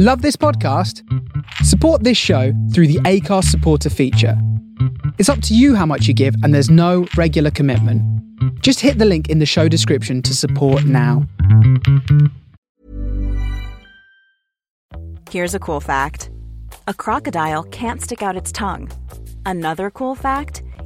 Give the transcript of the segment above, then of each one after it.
Love this podcast? Support this show through the Acast supporter feature. It's up to you how much you give, and there's no regular commitment. Just hit the link in the show description to support now. Here's a cool fact a crocodile can't stick out its tongue. Another cool fact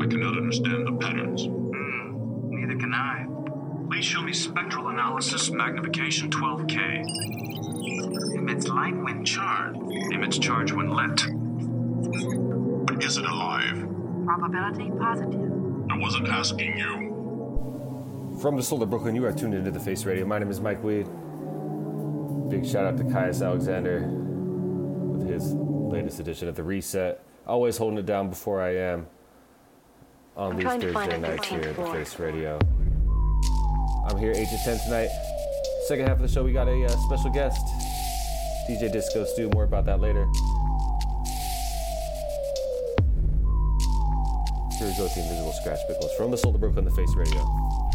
I cannot understand the patterns. Hmm, neither can I. Please show me spectral analysis magnification 12K. Emits light when charged. Emits charge when lit. But is it alive? Probability positive. I wasn't asking you. From the Soul of Brooklyn, you are tuned into The Face Radio. My name is Mike Weed. Big shout out to Caius Alexander with his latest edition of The Reset. Always holding it down before I am on I'm these to Thursday nights here at The Face Radio. I'm here 8 to 10 tonight. Second half of the show, we got a uh, special guest, DJ Disco Stu. More about that later. Here we go, with the Invisible Scratch Pickles from the Soul of Brooklyn, The Face Radio.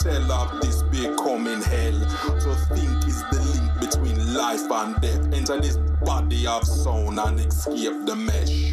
Tell of this big coming hell? To think is the link between life and death. Enter this body of sound and escape the mesh.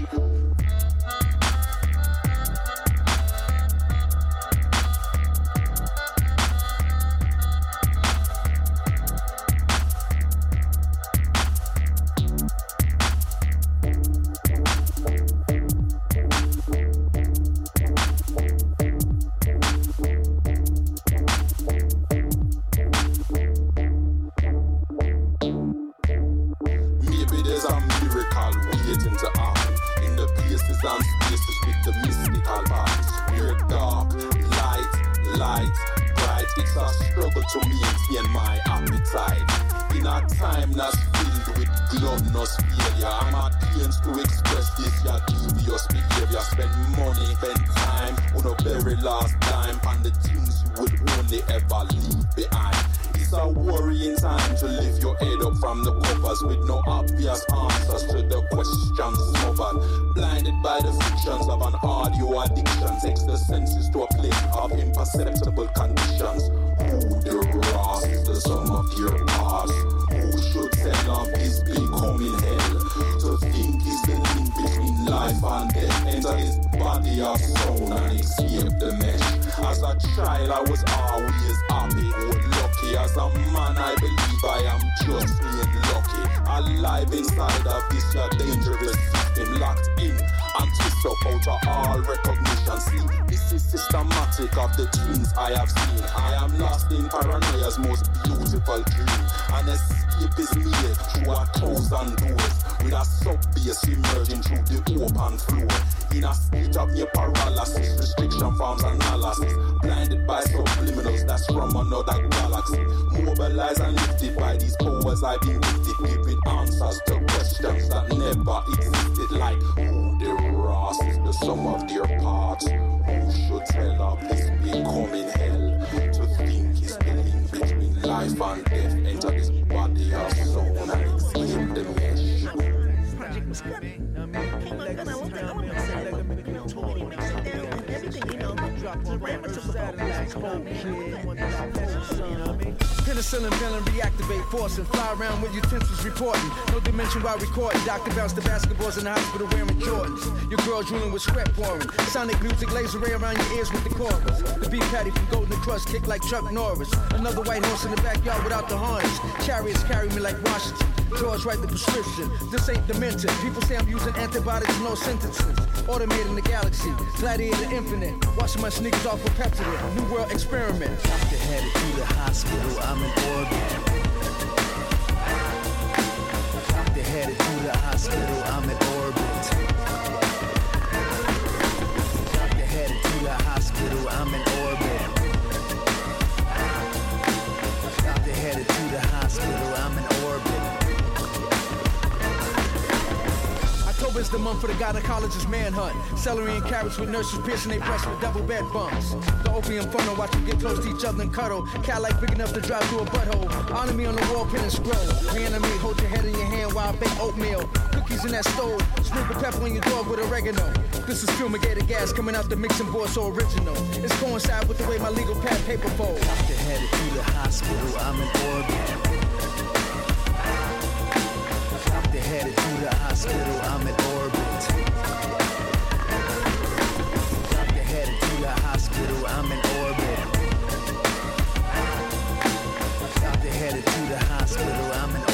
To maintain my appetite. In a time that's filled with gluttonous failure, I'm at pains to express this your devious behavior. Spend money, spend time on a very last dime, and the things you would only ever leave behind. It's a worrying time to lift your head up from the covers with no obvious answers to the questions covered. Blinded by the fictions of an audio addiction, takes the senses to a place of imperceptible conditions. Who the Ross is the sum of your past? Who should tell of this becoming hell? To think is the link between life and death. Enter this body of sound and escape the mesh. As a child, I was always happy, lucky. As a man, I believe I am just plain lucky. Alive inside of this dangerous system, locked in and twist up out of all recognition. See, this is systematic of the things I have seen. I am lost in paranoia's most beautiful dream. An escape is made through a thousand doors with a sub bass emerging through the open floor. In a state of near paralysis, restriction forms analysis, blinded by subliminals that's from another galaxy. Mobilized and lifted by these powers I've been gifted, giving answers to questions that never existed. Like who the Ross is the sum of their parts. Who should tell of this becoming hell? To think is the link between life and death. Enter this body of soul and escape the mesh. Everything, you know, drop on Saturday, cold kid. Penicillin, villain, reactivate, force, and fly around with utensils reporting. No dimension while recording. Doctor bounce the basketballs in the hospital wearing Jordans. Your girl drooling with sweat pouring. Sonic music laser ray around your ears with the chorus. The beef patty from Golden Crust kick like Chuck Norris. Another white horse in the backyard without the harness. Chariots carry me like Washington. George write the prescription. This ain't demented. People say I'm using antibiotics, no sentences. Automating the galaxy. Gladiator infinite. Washing my sneakers off with Pepsodent. New world experiment. Doctor headed to the hospital. I'm in orbit. Doctor headed to the hospital. I'm in orbit. Doctor headed to the hospital. I'm in orbit. Doctor headed to the hospital. I'm in orbit. October's the month for the gynecologist manhunt. Celery and carrots with nurses piercing their breasts with double bed bumps. The opium funnel, watch them get close to each other and cuddle. Cat like big enough to drive through a butthole. Honor me on the wall, pin and scroll. Reanimate, hold your head in your hand while I bake oatmeal. Cookies in that stove. Sprinkle pepper on your dog with oregano. This is fumigated gas coming out the mixing board, so original. It's coincide with the way my legal pad paper folds. Doctor headed to the hospital. I'm in orbit. Headed to the hospital. I'm in orbit. Doctor headed to the hospital. I'm in orbit. Doctor headed to the hospital. I'm in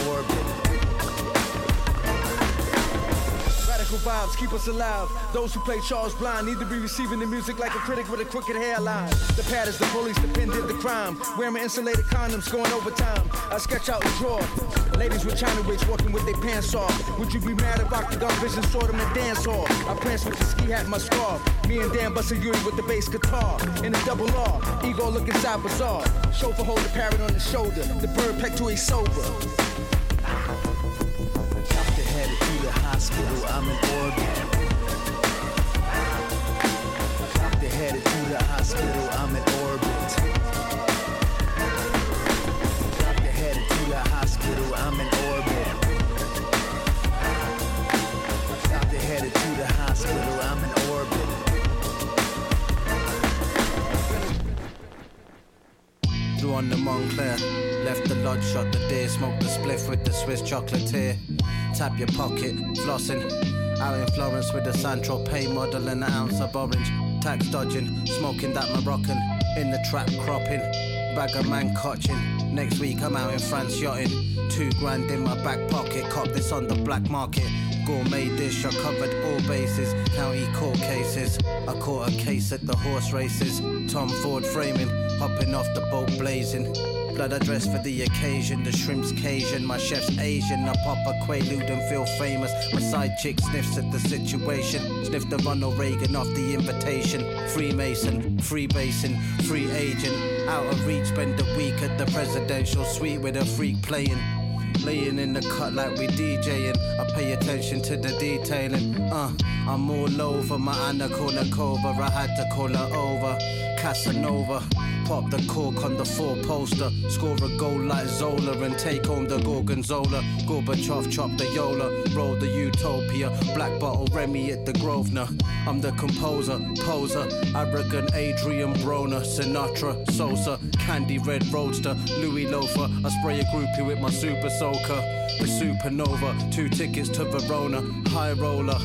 Vibes keep us alive. Those who play Charles Blind need to be receiving the music like a critic with a crooked hairline. The pad is the police, the pen did the crime. Wearing insulated condoms, going overtime. I sketch out and draw. Ladies with China wigs walking with their pants off. Would you be mad if Octagon Vision saw them at dance hall? I prance with the ski hat, my scarf. Me and Dan bustin' Yuri with the bass guitar. In a double R, ego looking side bizarre. Chauffeur hold the parrot on his shoulder. The bird peck to he's sober. Hospital. I'm in orbit. Doctor headed to the hospital. I'm in orbit. Doctor headed to the hospital. I'm in orbit. Doctor headed to the hospital. I'm in orbit. Threw on the Montclair, left the lodge shot the day, smoked the spliff with the Swiss chocolatier. Tap your pocket, flossing. Out in Florence with the Santro pay model and an ounce of orange. Tax dodging, smoking that Moroccan. In the trap cropping, bag of man cotching. Next week I'm out in France yachting. Two grand in my back pocket, cop this on the black market. Gourmet dish, I covered all bases. County court cases. I caught a case at the horse races. Tom Ford framing, hopping off the boat blazing. Blood I dress for the occasion, the shrimp's Cajun, my chef's Asian. I pop a Quaalude and feel famous. My side chick sniffs at the situation. Sniff the Ronald Reagan off the invitation. Freemason, freebasin, free agent. Out of reach, spend a week at the presidential suite with a freak playing. Laying in the cut like we DJing. I pay attention to the detailing. Uh, I'm all over my Anna Kournikova. I had to call her over. Casanova. Pop the cork on the four poster. Score a goal like Zola and take home the Gorgonzola. Gorbachev chop the Yola. Roll the Utopia. Black bottle Remy at the Grosvenor. I'm the composer, poser. Arrogant Adrien Broner. Sinatra, Sosa. Candy Red Roadster. Louis Loafer. I spray a groupie with my super soaker. The supernova. Two tickets to Verona. High roller.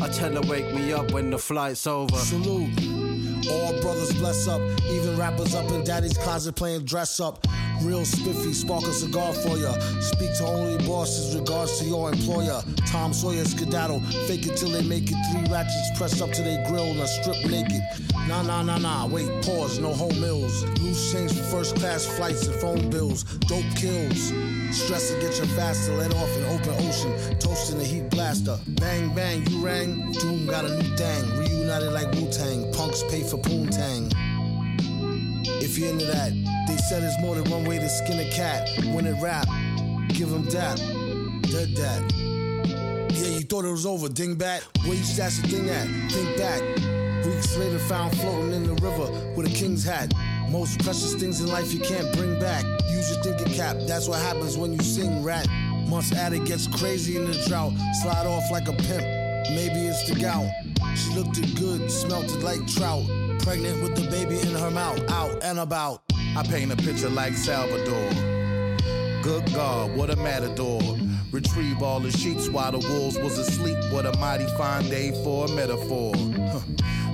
I tell her wake me up when the flight's over. Salute. All brothers bless up, even rappers up in daddy's closet playing dress up. Real spiffy, spark a cigar for ya. Speak to only bosses, regards to your employer. Tom Sawyer skedaddle, fake it till they make it. Three ratchets pressed up to their grill and strip naked. Nah, nah, nah, nah, wait, pause, no home meals. Loose change for first class flights and phone bills. Dope kills. Stress to get your fast to let off in open ocean. Toasting the heat blaster. Bang, bang, you rang. Doom got a new thing. Reunited like Wu Tang. Punks pay for Poontang. If you're into that, they said there's more than one way to skin a cat. When it rap, give them dap. Dead that. Yeah, you thought it was over, dingbat. Where you stash the thing at? Think back. Weeks later, found floating in the river with a king's hat. Most precious things in life you can't bring back. Use your thinking cap, that's what happens when you sing rat. Months addict gets crazy in the drought, slide off like a pimp. Maybe it's the gout. She looked it good, smelt it like trout. Pregnant with the baby in her mouth, out and about. I paint a picture like Salvador. Good God, what a matador. Retrieve all the sheets while the wolves was asleep. What a mighty fine day for a metaphor. Huh.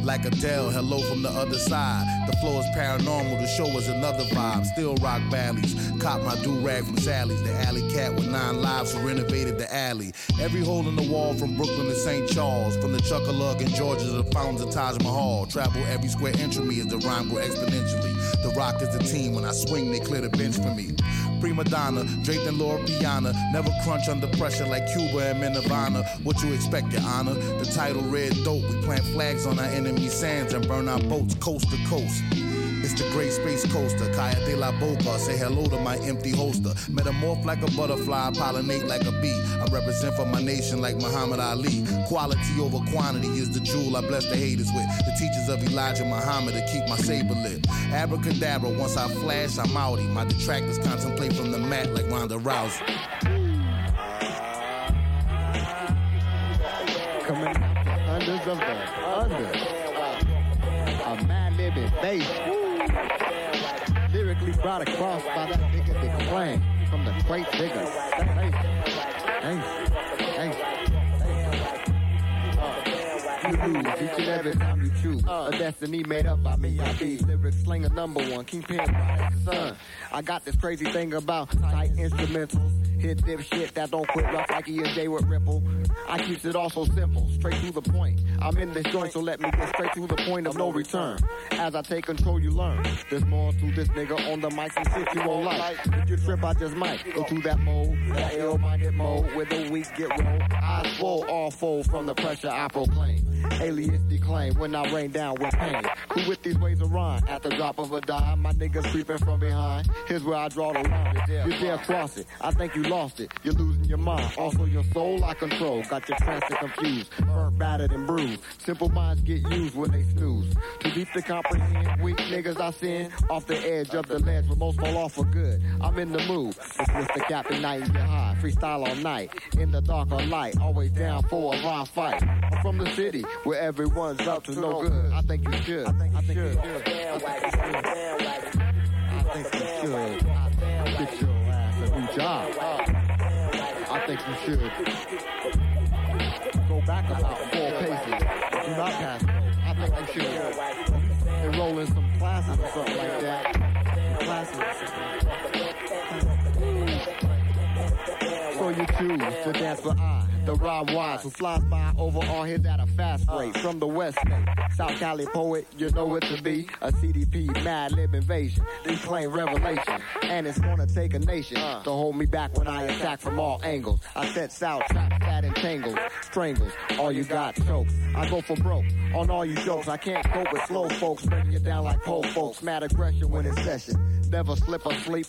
Like Adele, hello from the other side. The flow is paranormal, the show is another vibe. Still rock valleys. Cop my do rag from Sally's. The alley cat with nine lives who renovated the alley. Every hole in the wall from Brooklyn to St. Charles. From the Chuckalug in Georgia to the fountains of Taj Mahal. Travel every square inch of me as the rhyme grow exponentially. The rock is the team. When I swing, they clear the bench for me. Prima donna, draped in Loro Piana. Never crunch under pressure like Cuba and Nirvana. What you expect, your honor? The title red dope. We plant flags on our enemy sands and burn our boats coast to coast. It's the great space coaster, Kaya de la Boca. Say hello to my empty holster. Metamorph like a butterfly, pollinate like a bee. I represent for my nation like Muhammad Ali. Quality over quantity is the jewel I bless the haters with. The teachers of Elijah Muhammad to keep my saber lit. Abracadabra, once I flash, I'm outie. My detractors contemplate from the mat like Ronda Rousey. Coming out the under. A man living bass. Lyrically brought across by that nigga Clang from the great digger. Thanks. Thanks. You lose each and every time you choose. A uh. destiny made up by me, I be. Lyrics slinger number one, kingpin, son. I got this crazy thing about tight instrumentals. Hit dip shit that don't quit rough like E and J with Ripple. I keeps it all so simple, straight to the point. I'm in this joint, so let me get straight to the point of no return. As I take control, you learn. There's more to this nigga on the mic, some shit you won't like. If you trip, I just might go to that mode, that ill-minded mode where the weak get rolled. Eyes full, all full from the pressure I proclaim. Alias declaim when I rain down with pain. Who with these ways of rhyme? At the drop of a dime, my niggas creeping from behind. Here's where I draw the line. You dare cross it. I think you lost it. You're losing your mind. Also your soul I control. Got your transit confused. Burnt, battered, and bruised. Simple minds get used when they snooze. Too deep to comprehend. Weak niggas I send off the edge of the ledge, but most fall off for good. I'm in the mood. It's with the Captain Night get high. Freestyle all night. In the dark or light. Always down for a live fight. I'm from the city where everyone's up to no good. I think you should. I think you should. I think you should. I think you should. Get your ass a new job. I think you should. Go back about four paces. Do not pass. I think you should. Enroll in some classes or something like that. Classes. So you choose to dance for I. The Rob Wise who flies by over all his at a fast rate from the West State. South Cali poet, you know it to be a CDP mad lib invasion. They claim revelation, and it's gonna take a nation to hold me back when I attack from all angles. I set south, trap, fat and tangled, strangles. All you got chokes. I go for broke on all you jokes. I can't cope with slow folks, breaking it down like pole folks. Mad aggression when it's session. Never slip or sleep.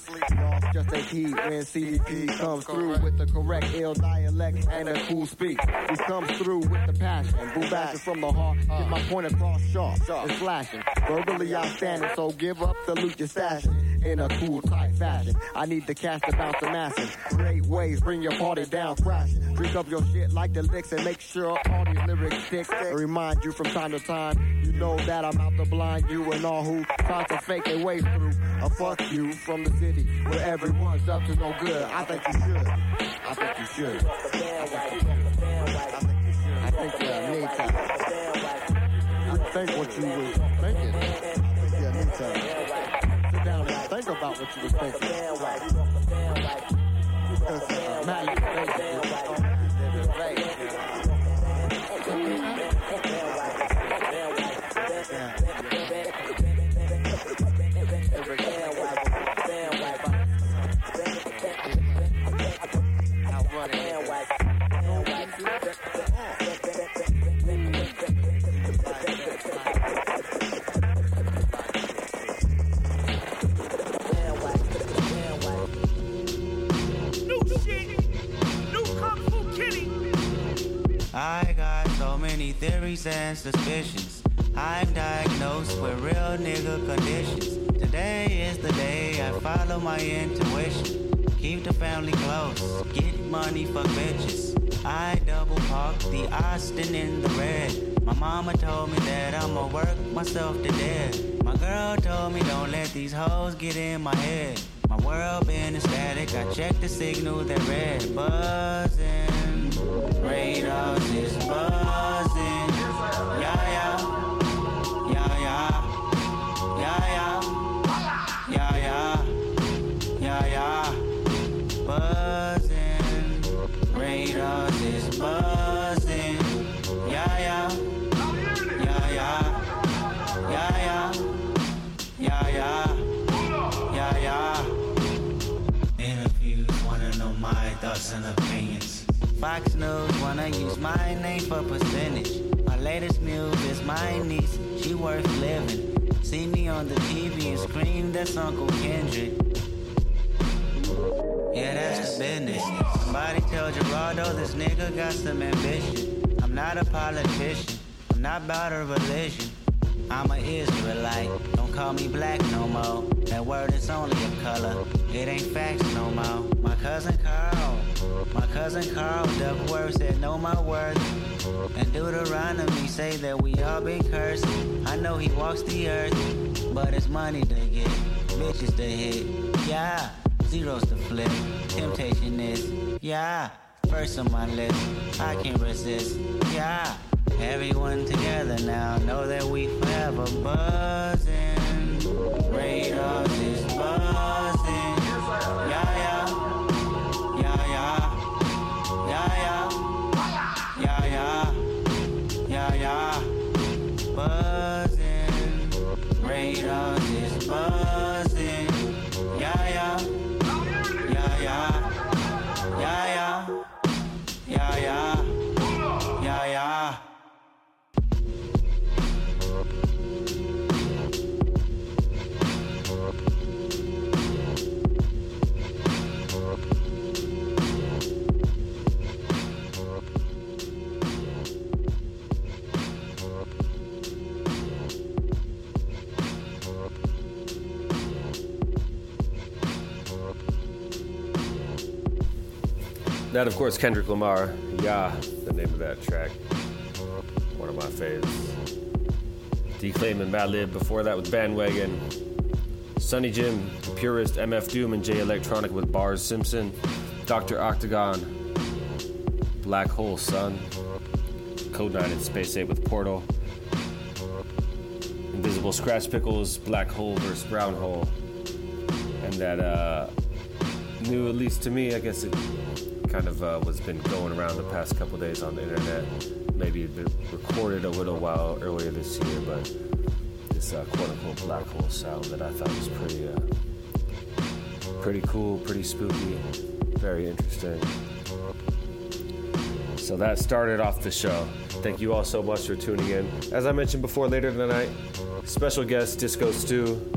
Just a heed when CDP comes through with the correct ill dialect and a cool speak. He comes through with the passion. Boo bashing from the heart. Get my point across sharp. It's flashing. Verbally outstanding, so give up the loot you're stashing. In a cool, tight fashion. I need the cash to bounce the masses. Great ways, bring your party down crashing. Drink up your shit like the licks and make sure all these lyrics stick. Remind you from time to time, you know that I'm out to blind you and all who try to fake their way through. A fuck you from the city where everyone's up to no good. I think you should. I think you should. I think you need to think what you was think about what you was thinking. I got so many theories and suspicions. I'm diagnosed with real nigga conditions. Today is the day I follow my intuition. Keep the family close, get money for bitches. I double park the Austin in the red. My mama told me that I'ma work myself to death. My girl told me don't let these hoes get in my head. My world been static. I check the signal that red buzzing. Radars is buzzing. Fox News wanna use my name for percentage. My latest news is my niece, she worth living. See me on the TV and scream, that's Uncle Kendrick. Yeah, that's the business. Somebody tell Geraldo this nigga got some ambition. I'm not a politician, I'm not about a religion. I'm an Israelite, don't call me black no more. That word is only a color, it ain't facts no more. My cousin Carl, my cousin Carl Duckworth said, Know my worth. And Deuteronomy say that we all been cursed. I know he walks the earth, but it's money to get, bitches to hit. Yeah, zeros to flip. Temptation is, yeah, first on my list. I can't resist, yeah. Everyone together now know that we forever buzzing. Radars is Radars That, of course, Kendrick Lamar. Yeah, the name of that track. One of my faves. Declaime and Madlib. Before that with Bandwagon. Sonnyjim, The Purist, MF Doom, and J Electronic with Bars Simpson. Dr. Octagon. Black Hole Sun. Code 9 and Space 8 with Portal. Invisible Scratch Pickles, Black Hole versus Brown Hole. And that, uh, new, at least to me, I guess it kind of uh, was been going around the past couple days on the internet. Maybe it been recorded a little while earlier this year, but this uh, quote unquote black hole sound that I thought was pretty, uh, pretty cool, pretty spooky, very interesting. So that started off the show. Thank you all so much for tuning in. As I mentioned before, later tonight, special guest Disco Stew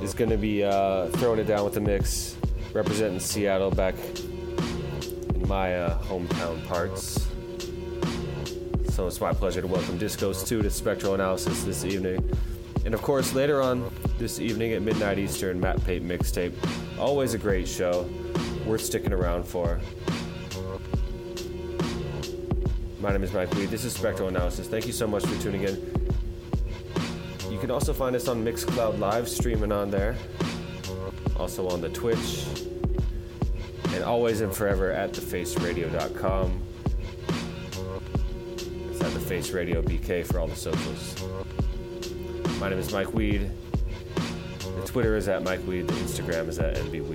is going to be uh, throwing it down with the mix, representing Seattle back in my uh, hometown parts. So it's my pleasure to welcome Disco Stew to Spectral Analysis this evening. And of course, later on this evening at midnight Eastern, Matt Pape Mixtape. Always a great show, worth sticking around for. My name is Mike Weed. This is Spectral Analysis. Thank you so much for tuning in. You can also find us on Mixcloud Live, streaming on there. Also on the Twitch. And always and forever at thefaceradio.com. It's at the Face Radio BK for all the socials. My name is Mike Weed. The Twitter is at Mike Weed. The Instagram is at MB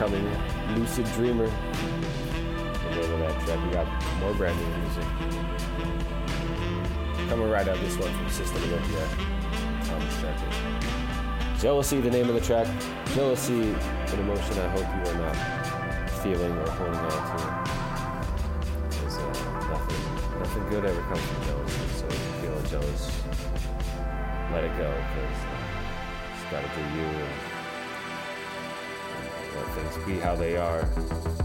coming. Lucid Dreamer. The name of that track. We got more brand new music. Coming right out this one from System of Olympia. Thomas Strecker. Jealousy, the name of the track. Jealousy, an emotion I hope you are not feeling or holding on to. 'Cause, uh, nothing, nothing good ever comes from jealousy. So if you're feeling jealous, let it go because it's got to do you and things be how they are.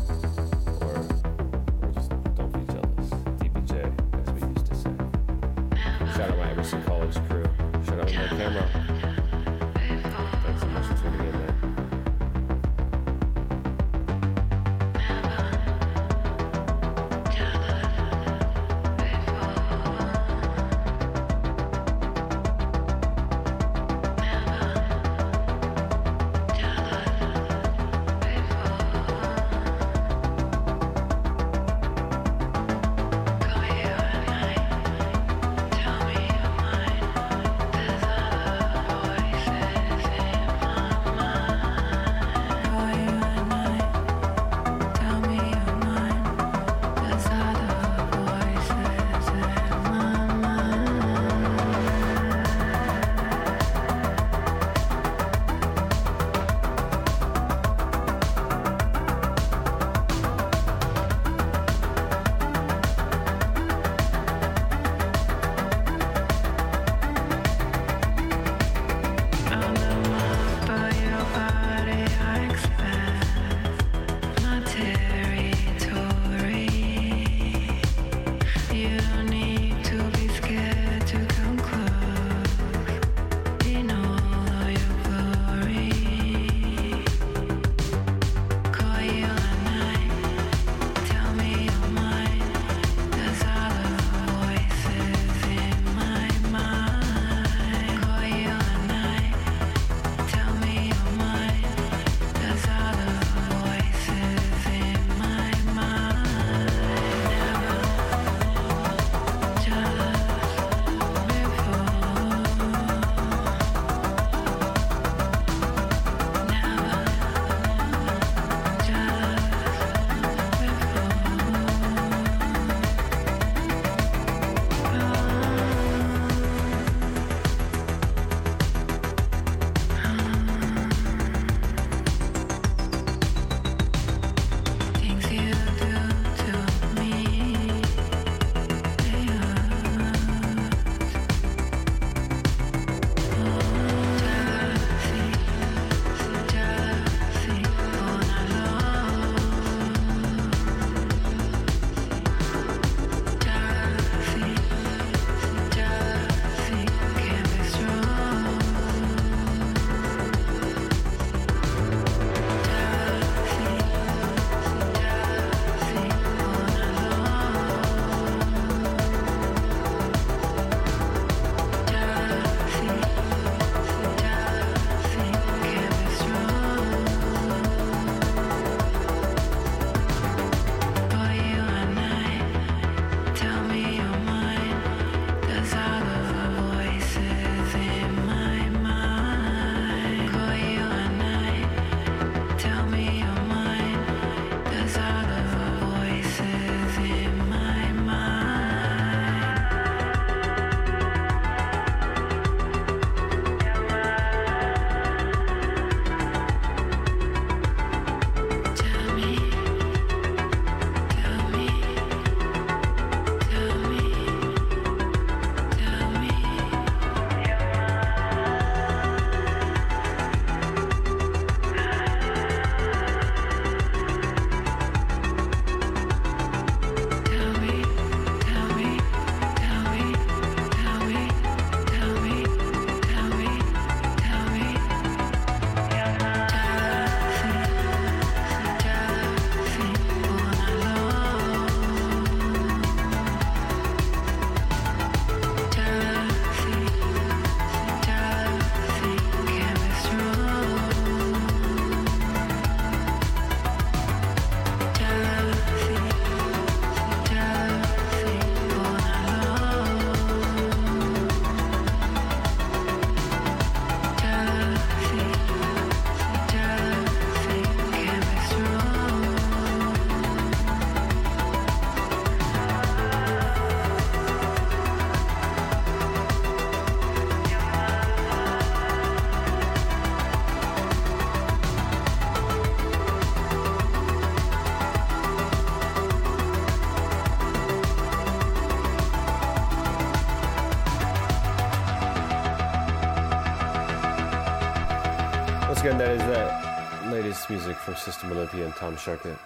Music from System Olympia and Tom Sharkett.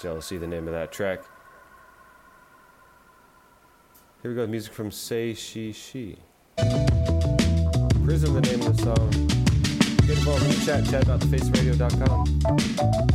Jealousy, the name of that track. Here we go, music from Say She She. Prism, the name of the song. Get involved in the chat, chat.thefaceradio.com. That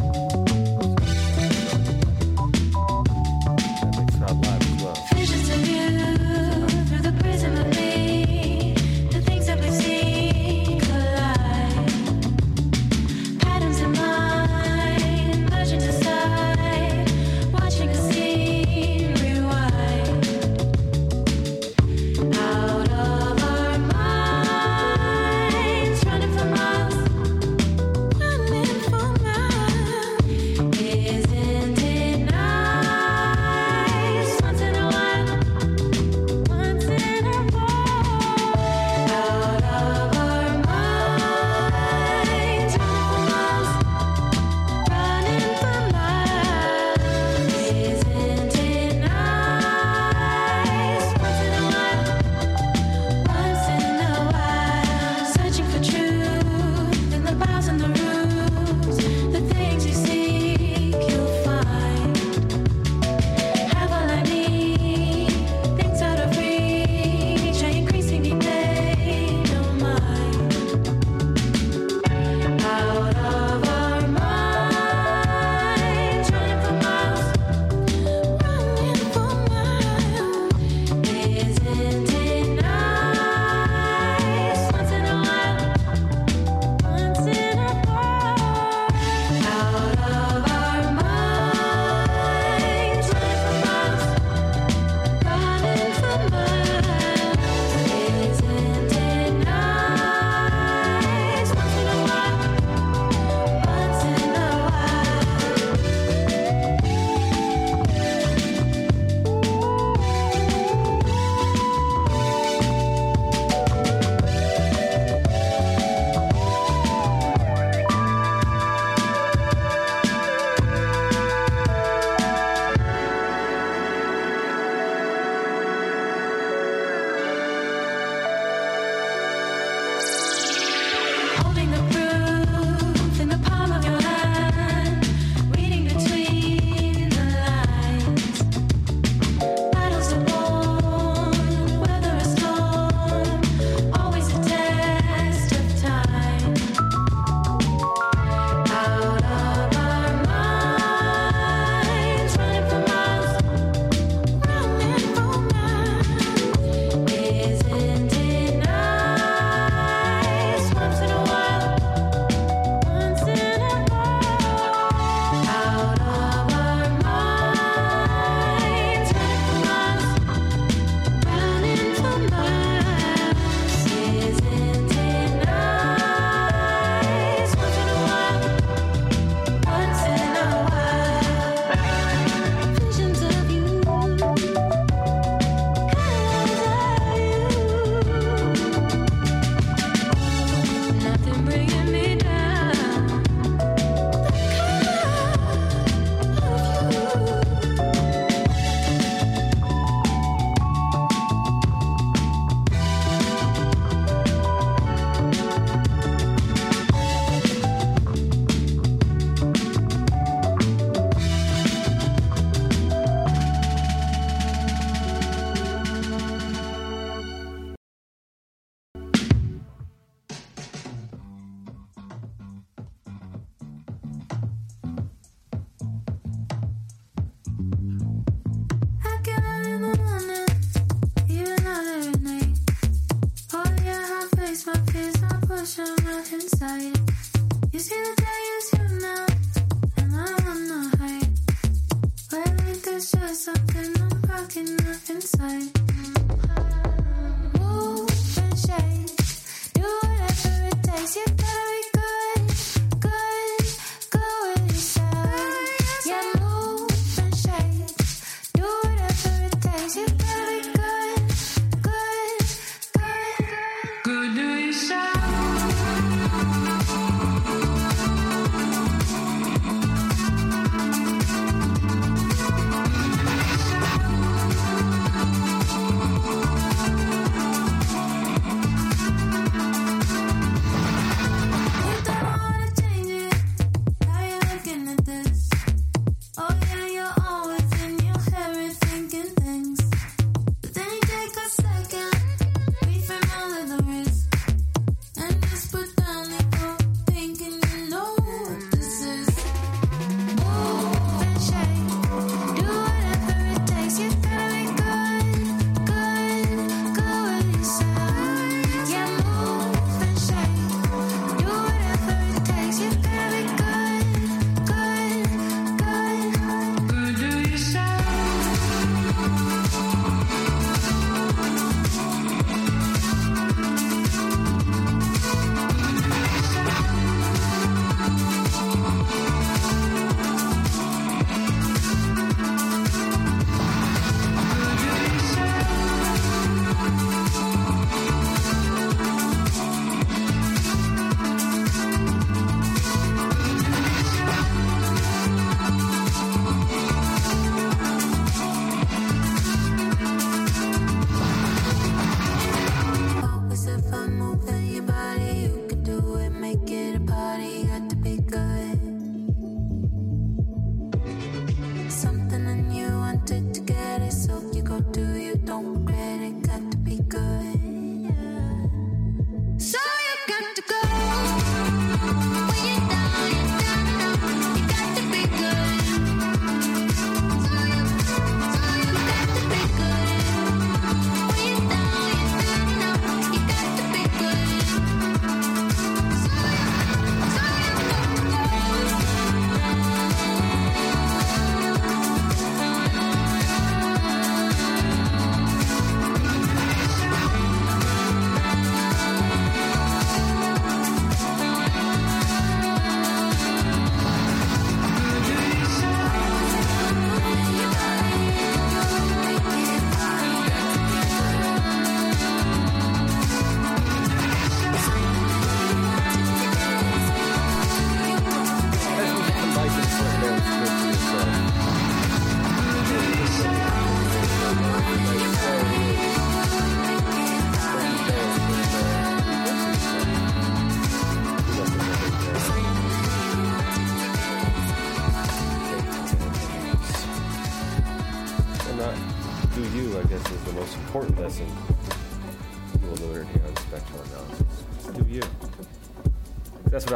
inside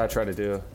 what I try to do.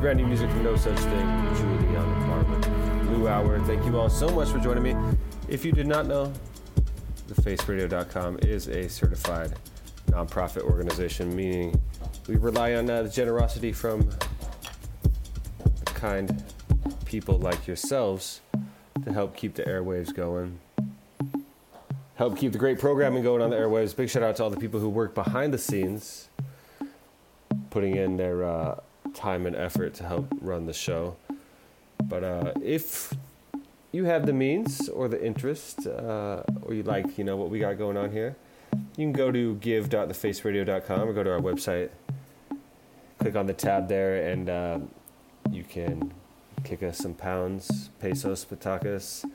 Brand new music from No Such Thing, Juliana Barwick. Blue Hour. Thank you all so much for joining me. If you did not know, thefaceradio.com is a certified nonprofit organization, meaning we rely on uh, the generosity from kind people like yourselves to help keep the airwaves going, help keep the great programming going on the airwaves. Big shout out to all the people who work behind the scenes, putting in their uh, time and effort to help run the show. But uh, if you have the means or the interest, uh, or you like, you know, what we got going on here, you can go to give.thefaceradio.com or go to our website. Click on the tab there, and uh, you can kick us some pounds, pesos, patakas,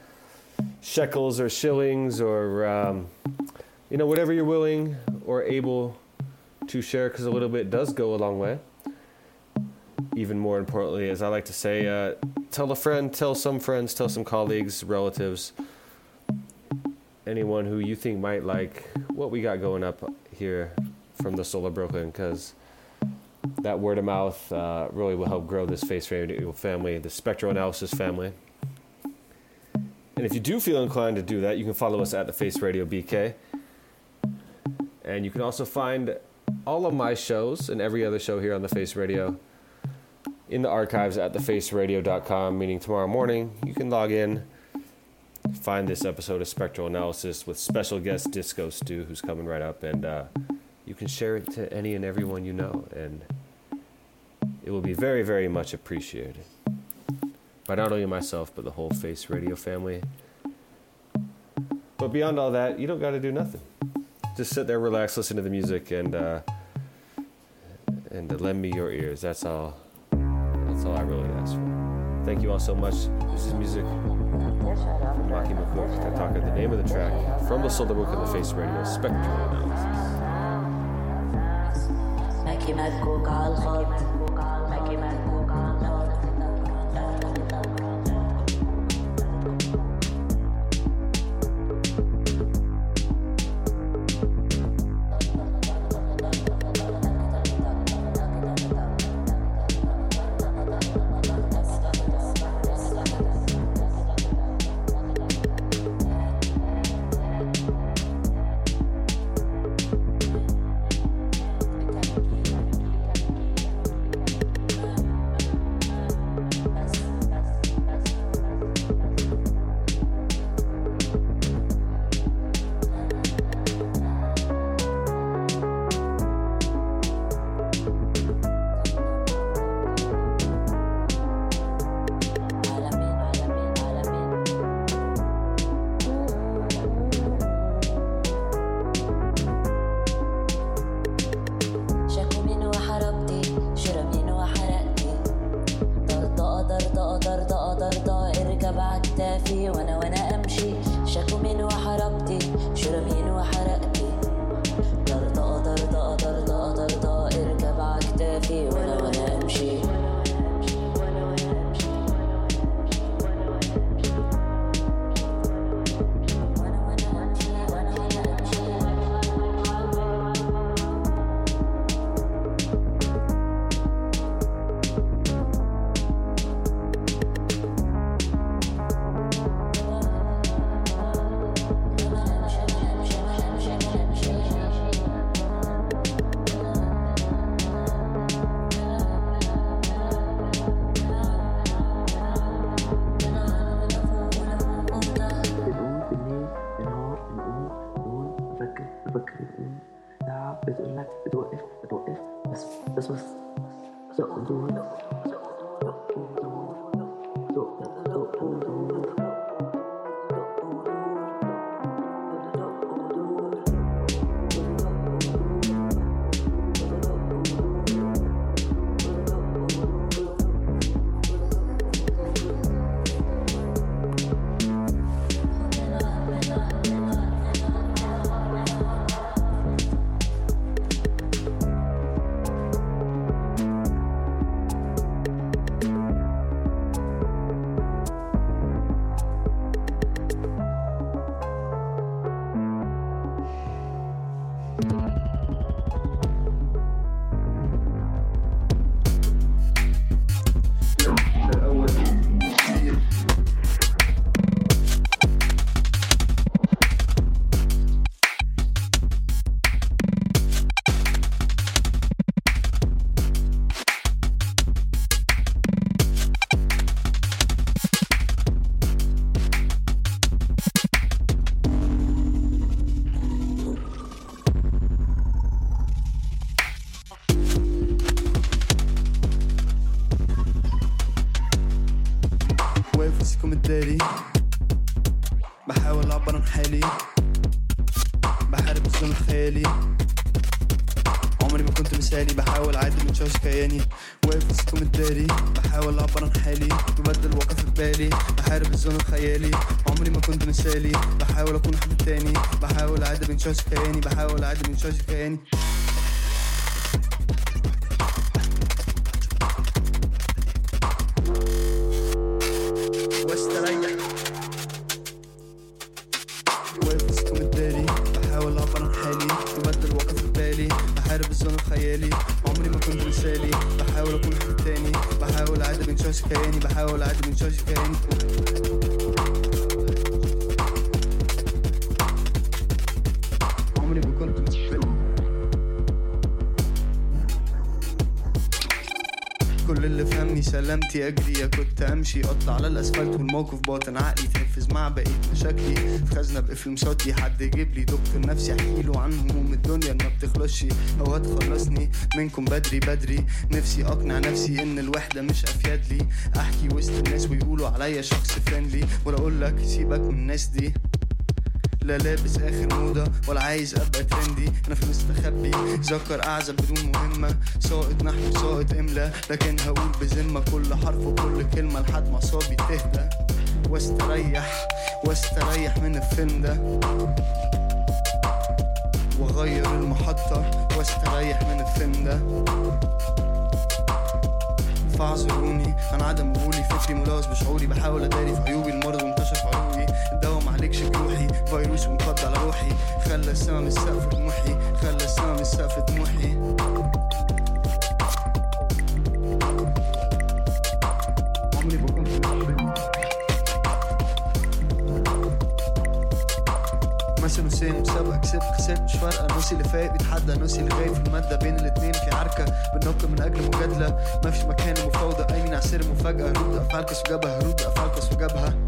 shekels, or shillings, or um, you know whatever you're willing or able to share, because a little bit does go a long way. Even more importantly, as I like to say, uh, tell a friend, tell some friends, tell some colleagues, relatives, anyone who you think might like what we got going up here from the Solar Brooklyn, because that word of mouth uh, really will help grow this face radio family, the spectral analysis family. And if you do feel inclined to do that, you can follow us at the Face Radio BK. And you can also find all of my shows and every other show here on the Face Radio in the archives at thefaceradio.com, meaning tomorrow morning you can log in, find this episode of Spectral Analysis with special guest Disco Stu, who's coming right up, and uh, you can share it to any and everyone you know, and it will be very, very much appreciated by not only myself, but the whole Face Radio family. But beyond all that, you don't got to do nothing. Just sit there, relax, listen to the music, and uh, and lend me your ears. That's all. That's all I really ask for. Thank you all so much. This is music from Maki McCourt. I the name of the track from the Soul Book of the Face Radio Spectral Analysis. Maki امشي اطلع على الأسفلت والموقف باطن عقلي. تنفذ مع بقية مشاكلي. في بقفل مصدي حد يجيب لي دكتور نفسي احكي له عن هموم الدنيا. ما بتخلصش. أو هتخلصني منكم بدري بدري. نفسي أقنع نفسي إن الوحدة مش أفيد لي. أحكي وسط الناس ويقولوا عليا شخص فريندلي ولا أقول لك سيبك من الناس دي. لا لابس آخر موضة ولا عايز أبقى ترندي. أنا في مستخبي ذكر أعزب بدون مهمة. ساقط نحو ساقط املا لكن هقول بذمة. كل حرف وكل كلمة لحد ما صابي تهدى. واستريح واستريح من الفيلم ده. واغير المحطة واستريح من الفيلم ده. فاعذروني عن عدم قبولي. فكري ملوث بشعوري بحاول أداري في عيوبي المرض معالجش جروحي فيروس ومقض على روحي. خلى من السقف طموحي. خلى من السقف طموحي. عمري نسين مسابقة كسبت خسرت مش فارقة. نوسي اللي فايق بيتحدى نوسي اللي غايب في المادة. بين الاتنين في عركة بننق من أجل مجادلة. ما فيش مكان لمفاوضة. أي مين عسير مفاجأة. هرود أفعالكس وجبهة هرود أفعالكس وجبهة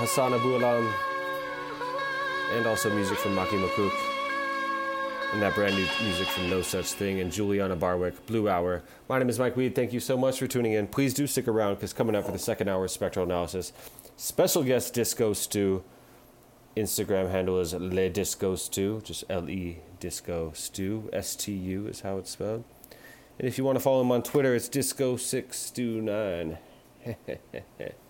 Hassan Abu Alam. And also music from Maki Makuk. And that brand new music from No Such Thing and Juliana Barwick, Blue Hour. My name is Mike Weed. Thank you so much for tuning in. Please do stick around because coming up for the second hour of Spectral Analysis, special guest Disco Stu. Instagram handle is Le Disco Stu, just L E Disco Stu. S T U is how it's spelled. And if you want to follow him on Twitter, it's Disco6Stew9.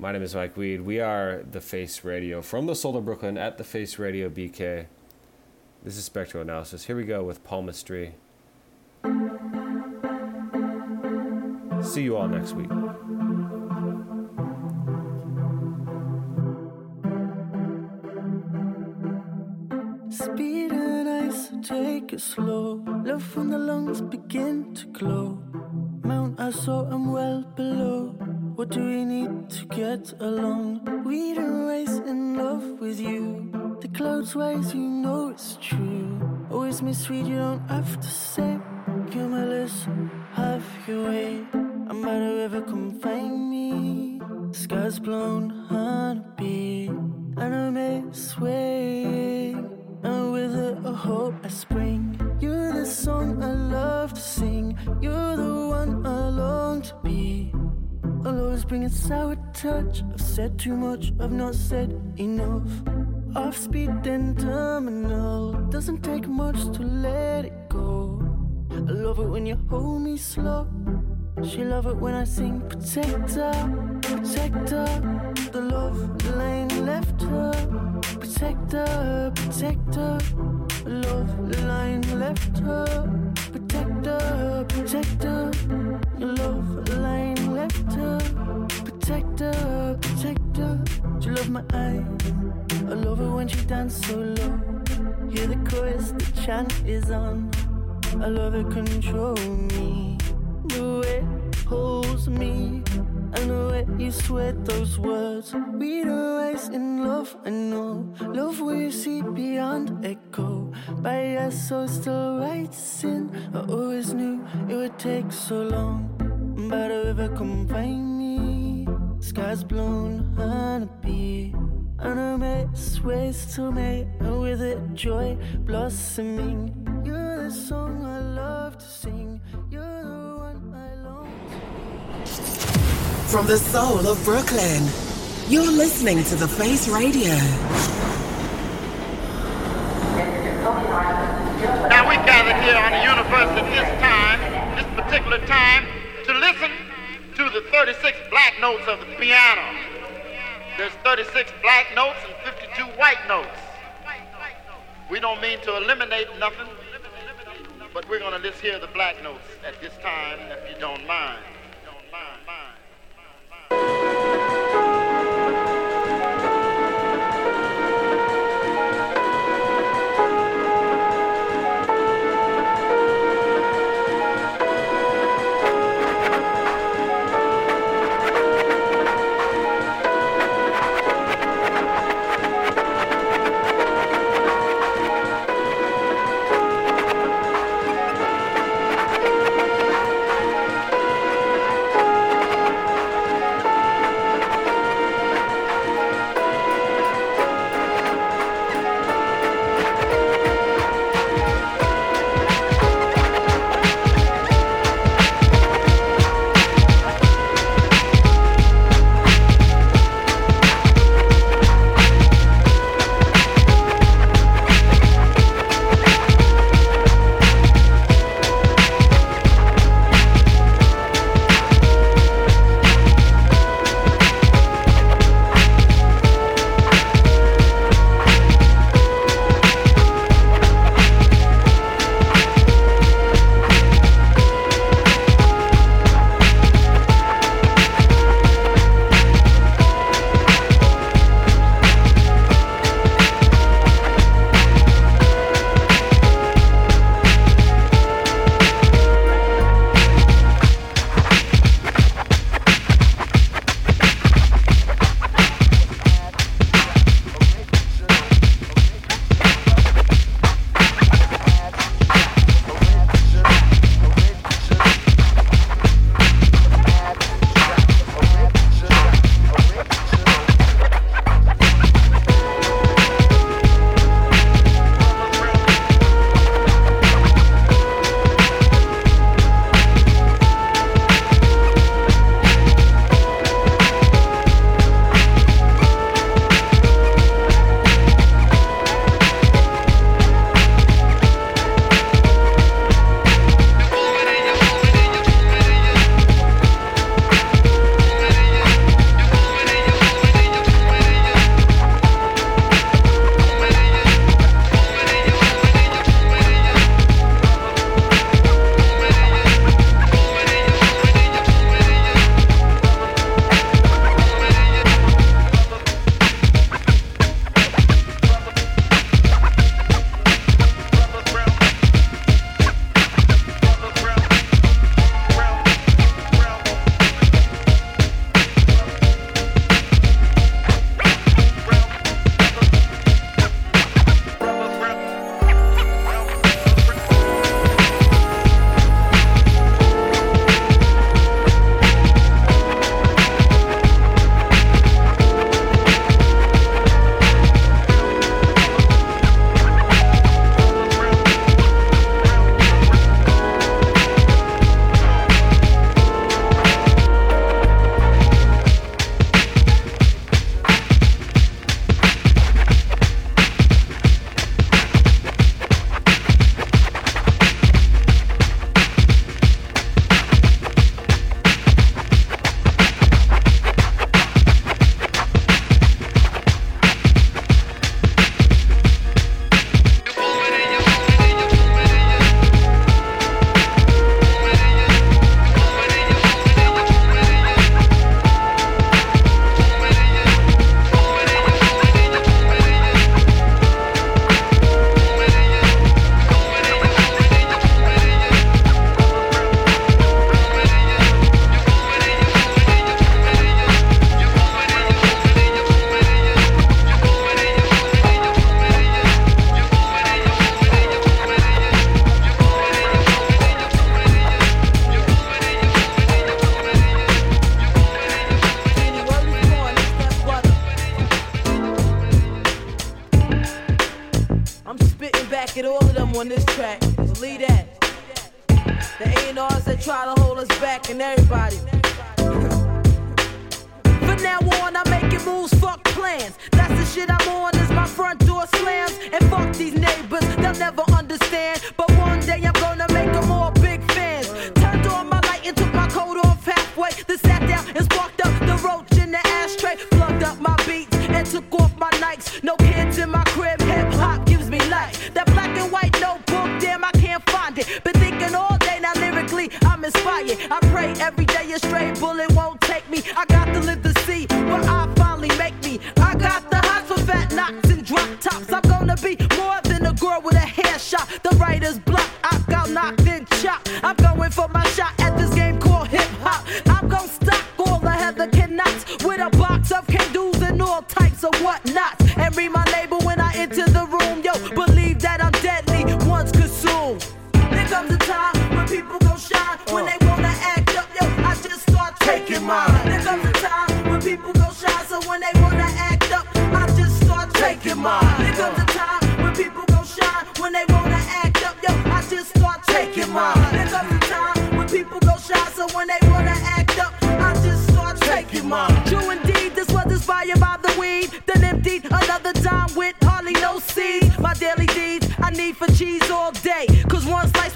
My name is Mike Weed. We are The Face Radio from the Soul of Brooklyn at The Face Radio BK. This is Spectral Analysis. Here we go with Palmistry. See you all next week. Speed and ice, take it slow. Love from the lungs begin to glow. Mount I saw I'm well below. What do we need to get along? We don't in love with you. The clouds rise, you know it's true. Always misread, you don't have to say. Cumulus, have your way. I'm by the river, come find me. Skies blown, honeybee. And I may sway. And with it, a hope I spring. You're the song I love to sing. You're the one I long to be. I'll bring a sour touch. I've said too much, I've not said enough. Off speed then terminal. Doesn't take much to let it go. I love it when you hold me slow. She love it when I sing protector, protector. The love line left her. Protector, protector. The love line left her. Protector, protector. Your love her. Protector, protector. She love my eyes. I love it when she dance so low. Hear the chorus, the chant is on. I love it control me. The way holds me. And the way you sweat those words. We don't rise in love, I know. Love you see beyond echo. By your soul still writes in. I always knew it would take so long. By the river, come find me. Skies blown, honeybee. And I make ways to make, with it joy blossoming. You're the song I love to sing. You're the one I long From the soul of Brooklyn, you're listening to The Face Radio. Now we gathered here on the universe at this time, this particular time, to listen to the 36 black notes of the piano. There's 36 black notes and 52 white notes. We don't mean to eliminate nothing, but we're gonna list here the black notes at this time, if you don't mind. back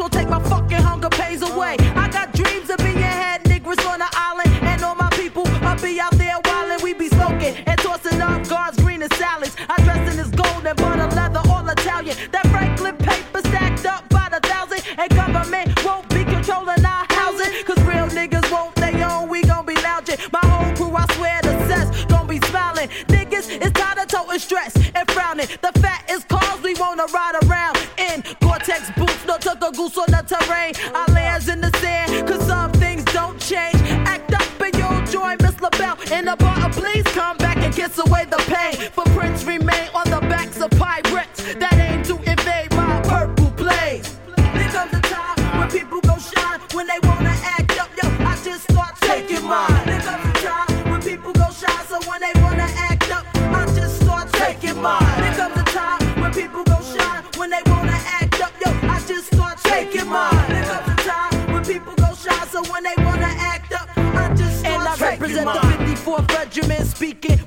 will take my fucking hunger pains away. I got dreams of being head niggas on the island. And all my people, I'll be out there wildin'. We be smoking and tossing up guards, green and salads. I dress in this gold and butter leather, all Italian. That Franklin paper stacked up by the thousand. And government won't be controlling our housing. Cause real niggas won't they own, we gon' be lounging. My whole crew, I swear the cess, gon' be smiling. Niggas is tired of toting stress and frowning. The fat is cause we wanna ride around goose on the terrain. Our lands in the sand, cause some things don't change. Act up and you'll join Miss LaBelle in the bar. Please come back and kiss away the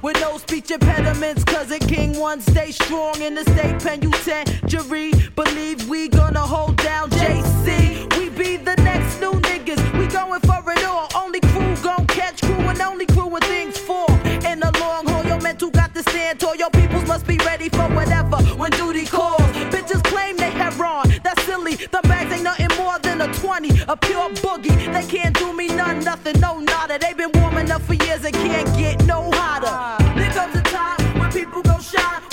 with no speech impediments. cause Cousin King one stay strong in the state penitentiary. Believe we gonna hold down JC. We be the next new niggas. We going for it all. Only crew gon' catch crew and only crew when things fall. In the long haul, your mental got to stand tall. Your peoples must be ready for whatever when duty calls. Bitches claim they have wrong. That's silly. The bags ain't nothing more than a 20. A pure boogie. They can't do me none, nothing, no nada. They been warming up for years and can't get no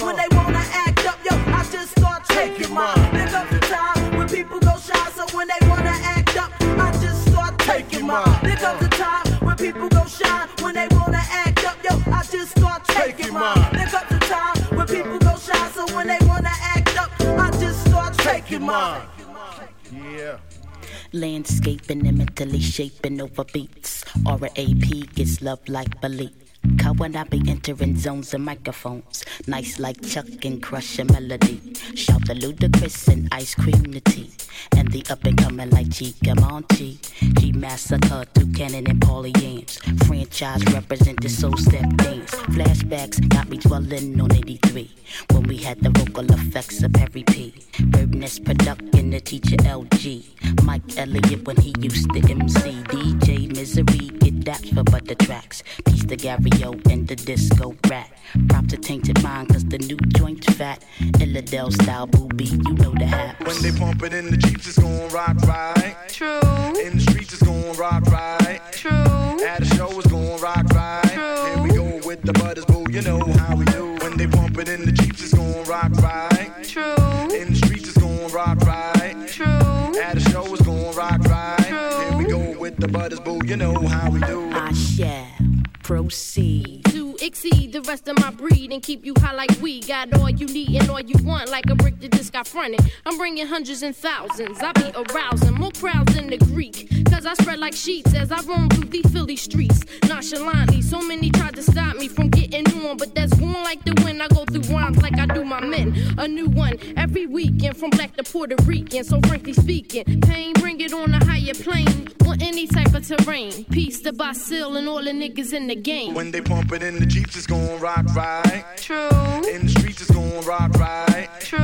when they wanna act up. Yo, I just start taking mine. Time when people shine, so when they wanna act up, I just start taking mine. Time when people shine when they wanna act up. Yo, I just start taking mine. Time when people shine, so when they wanna act up, I just start taking mine. Yeah. Landscaping and mentally shaping over beats. Or a AP gets love like Belief. Cause when I be entering zones and microphones, nice like Chuck and crush a melody. Shout the ludicrous and ice cream the tea. And the up and coming like Chica Monty. G Massacre through Cannon and Paulie Yams. Franchise represented soul step dance. Flashbacks got me dwelling on 83. When we had the vocal effects of Perry P. Birdness production, the teacher LG. Mike Elliott when he used to MC. DJ Misery, get that for butter tracks. Piece the Gario and the disco rat. Prop to tainted mind, cause the new joint's fat. Illadel style booby, you know the haps. When they pump it in the Jeeps, it's gon' rock right. True. In the streets, it's gon' rock right. True. At a show, it's gon' rock right. True. Here we go with the butters, boo. You know how we do. When they pump it in the Jeeps, it's gon' rock right. True. In the streets, it's gon' rock right. True. At a show, it's gon' rock right. Here we go with the butters, boo. You know how we do. Ah, I shall proceed to exceed the rest of my breed and keep you high like we got all you need and all you want like a brick that just got fronted. I'm bringing hundreds and thousands. I be arousing more crowds than the Greek. Cause I spread like sheets as I roam through the Philly streets. Nonchalantly, so many tried to stop me from getting on, but that's going like the wind. I go through rhymes like I do my men. A new one every weekend from black to Puerto Rican. So frankly speaking, pain, bring it on a higher plane on any type of terrain. Peace to Basil and all the niggas in the game. When they pump it in the Jeeps, it's gon' rock right. True. In the streets, it's gon' rock right. True.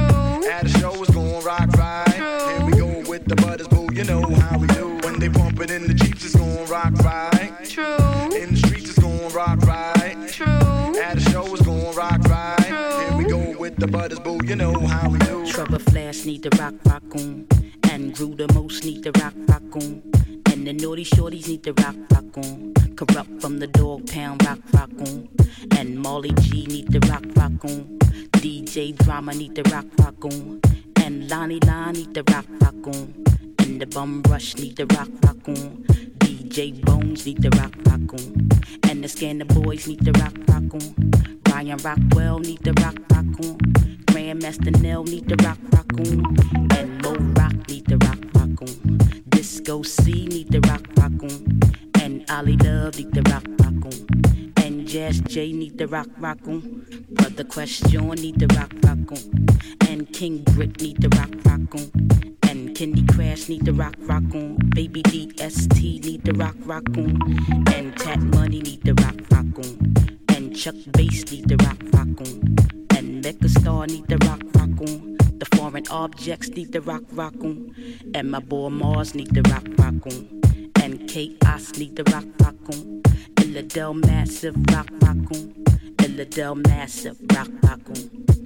At a show, it's gon' rock right. True. Here we go with the butters, boo. You know how we do. When they pump it in the Jeeps, it's gon' rock right. True. In the streets, it's gon' rock right. True. At a show, it's gon' rock right. True. Here we go with the butters, boo. You know how we do. Trouble Flash need the rock rock on. And Drew the most need the rock rock on. And the naughty shorties need the rock rock on. Corrupt from the dog pound rock rock on. And Molly G need the rock rock on. DJ Drama need the rock rock on. And Lonnie Lon need the rock rock on. And the bum rush need the rock rock on. DJ Bones need the rock rock on. And the Scanner Boys need the rock rock on. Ryan Rockwell need the rock rock on. Grandmaster Nell need the rock rock on. And Mo Rock need the rock rock on. Disco C need the rock rock on. And Ollie Love need the rock rock on. And Jazz J need the rock rock on. Brother Question need the rock rock on. And King Brick need the rock rock on. And Candy Crash need the rock rock on. Baby DST need the rock rock on. And Tat Money need the rock rock on. And Chuck Bass need the rock rock on. And Mecca Star need the rock rock on. The foreign objects need the rock rock on. And my boy Mars need the rock rock on. And Chaos need the rock rock on. Illadel Massive rock rock on. Illadel Massive rock rock on.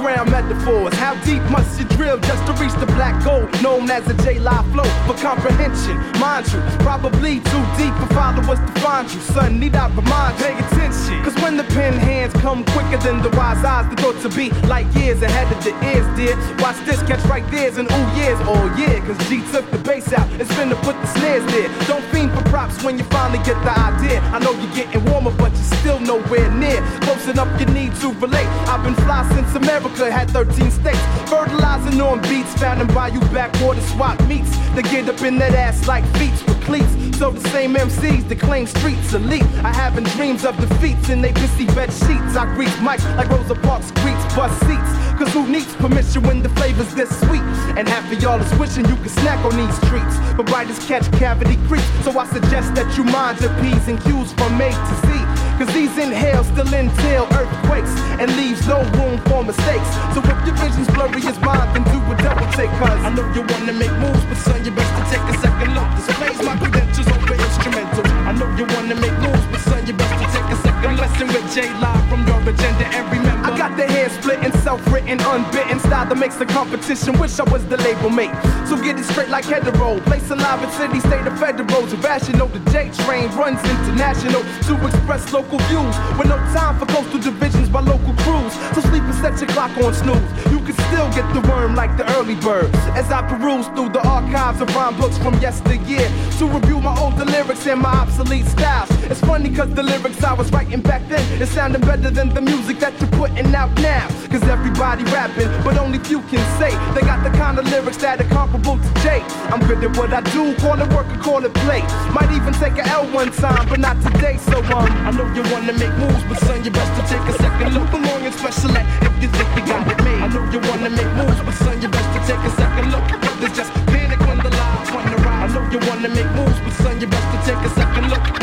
Underground metaphors, how deep must you drill just to reach the black gold known as a J-Live flow? For comprehension, mind you, probably too deep for followers to find you. Son, need I remind you? Pay attention. Cause when the pen hands come quicker than the wise eyes, the thought to be like years ahead of the ears, dear. Watch this catch right there's and ooh years, oh yeah. Cause G took the bass out, it's finna put the snares there. Don't fiend for props when you finally get the idea. I know you're getting warmer, but you're still nowhere near. Close enough you need to relate. I've been fly since America had 13 states. Fertilizing on beats, found in bayou backwater swap meets. They get up in that ass like feet with cleats. So the same MCs that claim streets elite. I having dreams of defeats in they pissy bed sheets. I greet mics like Rosa Parks greets bus seats. Cause who needs permission when the flavor's this sweet? And half of y'all is wishing you could snack on these treats. But writers catch cavity creeps. So I suggest that you mind your P's and Q's from A to Z. Cause these inhales still entail earthquakes and leaves no room for mistakes. So if your vision's blurry as mine, then do a double take. Cause I know you wanna make moves, but son, you best to take a second look. Displays my credentials over instrumental. I know you wanna make moves, but son, you best to take a second. Lesson with J Live from your agenda and remember. I got the hair split self-written, unbitten style that makes the competition. Wish I was the label mate. So get it straight like hetero. Place alive in city, state of federals. Irrational, the J train runs international to express local views. With no time for coastal divisions by local crews. So sleep and set your clock on snooze. You can still get the worm like the early bird. As I peruse through the archives of rhyme books from yesteryear to review my older lyrics and my obsolete styles. It's funny cause the lyrics I was writing back then is sounding better than the music that you're putting out now. Cause everybody rapping, but only few can say they got the kind of lyrics that are comparable to Jay. I'm good at what I do, call it work or call it play. Might even take a L one time, but not today. So um, I know you wanna make moves, but son, you best to take a second look. Belong in special ed if you think you got it made. I know you wanna make moves, but son, you best to take a second look. There's just panic when the the rise. I know you wanna make moves, but son, you best to take a second look.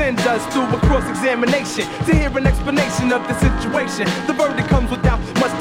Defender, pretenders through a cross examination to hear an explanation of the situation. The verdict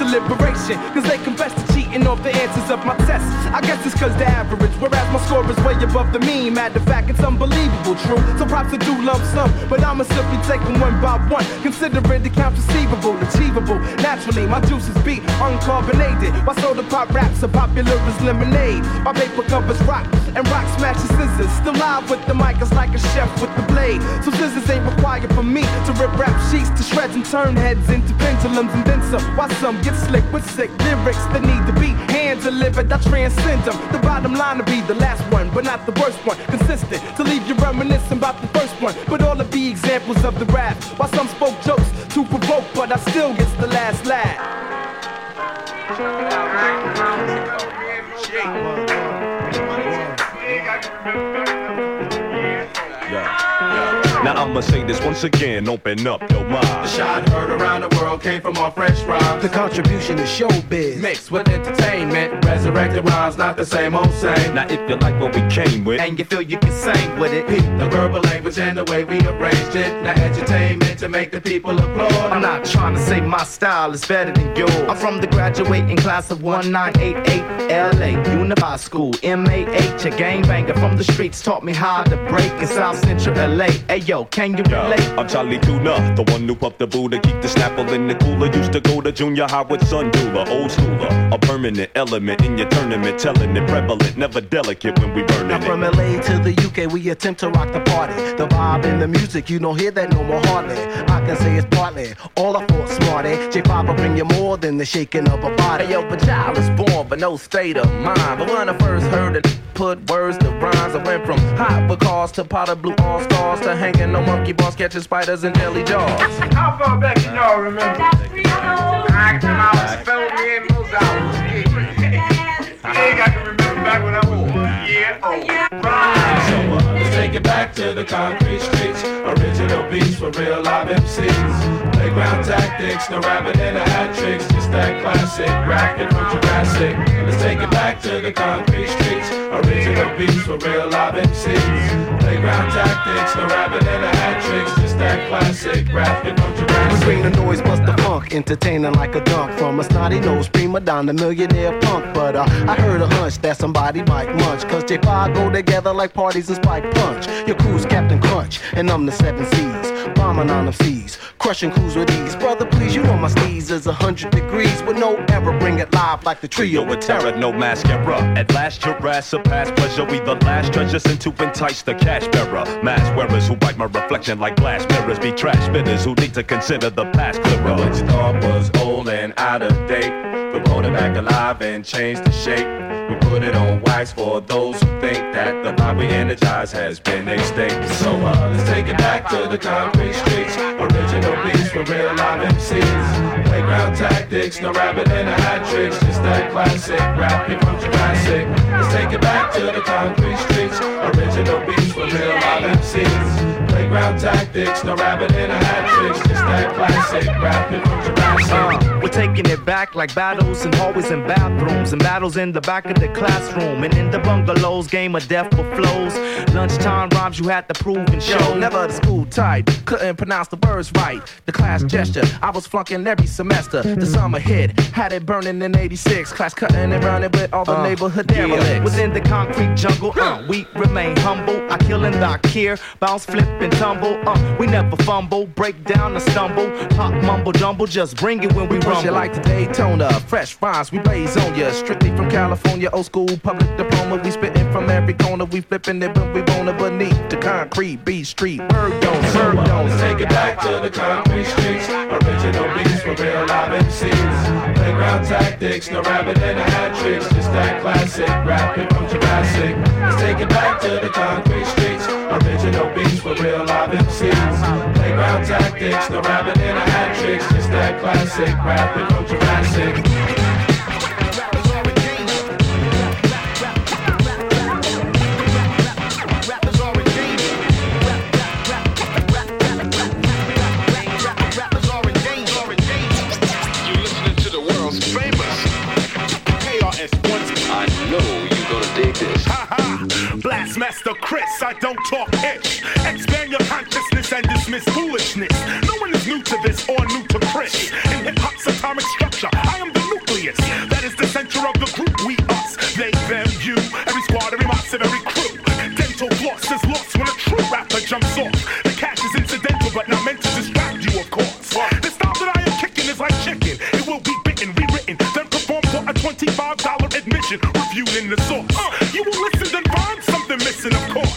deliberation. Cause they confess to cheating off the answers of my tests. I guess it's cause the average, whereas my score is way above the mean. Matter of fact, it's unbelievable, true. So props to do lump sum, but I'ma simply take them one by one. Considering the count receivable, achievable. Naturally, my juices be uncarbonated. My soda pop raps are popular as lemonade. My paper covers rock and rock smashes scissors. Still live with the mic, it's like a chef with the blade. So scissors ain't required for me to rip rap sheets to shreds and turn heads into pendulums and then some. Why some get slick with sick lyrics that need to be hand delivered? I transcend them. The bottom line to be the last one, but not the worst one. Consistent to leave you reminiscing about the first one. But all of the examples of the rap. While some spoke jokes to provoke, but I still gets the last laugh. Now I'ma say this once again, open up your mind. The shot heard around the world came from our fresh rhymes. The contribution is showbiz. Mixed with entertainment, resurrected rhymes, not the same old same. Now if you like what we came with, And you feel you can sing with it. Peep the verbal language and the way we arranged it. Now edutainment to make the people applaud. I'm not trying to say my style is better than yours. I'm from the graduating class of 1988 LA Unified School, MAH, a gangbanger from the streets taught me how to break in South Central LA. Hey yo, can you relate? I'm Chali 2na, the one who puffed the Buddha, keep the snapple in the cooler. Used to go to junior high with Sun Dula, old schooler, a permanent element in your tournament, telling it prevalent, never delicate when we burning Now it. from LA to the UK, we attempt to rock the party. The vibe and the music, you don't hear that no more hardly. I can say it's partly all I thought smarty. J5 will bring you more than the shaking of a body. Hey, yo, but child is born, but no state of mind. But when I first heard it, put words to rhymes, I went from hot because to powder blue all stars to hanging on monkey bars, catching spiders and jelly jaws. How far back can y'all remember? I come out, spell me in those hours. I ain't got to remember back when I was one year old. So uh, let's take it back to the concrete streets. Original beats for real live MCs. Playground tactics, no rabbit in a hat tricks. Just that classic racket from Jurassic. Let's take it back to the concrete streets. Original beats for real live MCs. Playground tactics, no rabbit in a hat tricks. Just that classic racket from We bring the noise, bust the funk, entertaining like a dunk from a snotty nose prima donna, millionaire punk. But uh, I heard a hunch that somebody might munch, cause J5 go together like parties and spike punch. Your crew's Captain Crunch, and I'm the seven C's, bombing on them seas, crushing crews with ease. Brother, please, you know my steez is a hundred degrees with no error. Bring it live like the trio with terror, no mascara. At last, your ass surpass pleasure. We the last treasure sent to entice the cash bearer. Mask wearers who bite my reflection like glass mirrors. Be trash spitters who need to consider the past clearer. What you thought was old and out of date. We brought it back alive and changed the shape. We put it on wax for those who think that the vibe we energize has been extinct. So uh, let's take it back to the concrete streets. Original beats for real live MCs. Playground tactics, no rabbit in a hat tricks. Just that classic rapping from Jurassic. Let's take it back to the concrete streets. Original beats for real live MCs. Playground tactics, no rabbit in a hat tricks. Just that classic rapping from Jurassic. Uh, we're taking it back like battles in hallways and bathrooms and battles in the back of the classroom and in the bungalows game of death for flows. Lunchtime rhymes you had to prove and show. Never the school type couldn't pronounce the words right. The class gesture i was flunking every semester. The summer hit had it burning in 86 class cutting and running with all the Uh, neighborhood yeah. derelicts. Within the concrete jungle uh, we remain humble. I kill and dock here bounce flip and tumble uh, we never fumble break down or stumble pop mumble jumble just bring it when we Push rumble it like the Daytona, fresh rhymes, we blaze on ya. Strictly from California, old school, public diploma. We spitting from every corner, we flipping it when we wanna beneath the concrete, beat street, word on on let's take it back to the concrete streets. Original beats for real live MCs. Playground tactics, no rabbit in a hat tricks. Just that classic rapping from Jurassic. Let's take it back to the concrete streets. Original beats for real live MCs. Playground tactics, no rabbit in a hat tricks. Just that classic rapping from Jurassic. Blastmaster KRS, I don't talk pitch. Expand your consciousness and dismiss foolishness. No one is new to this or new to KRS. In hip hop's atomic structure, I am the nucleus. That is the center of the group. We, us, they, them, you. Every squad, every mob, every crew. Dental floss is lost when a true rapper jumps off. The cash is incidental, but not meant to distract you, of course. The style that I am kicking is like chicken. It will be bitten, rewritten, then performed for a $25 admission. Reviewed in the source. Uh. You will listen, and of course.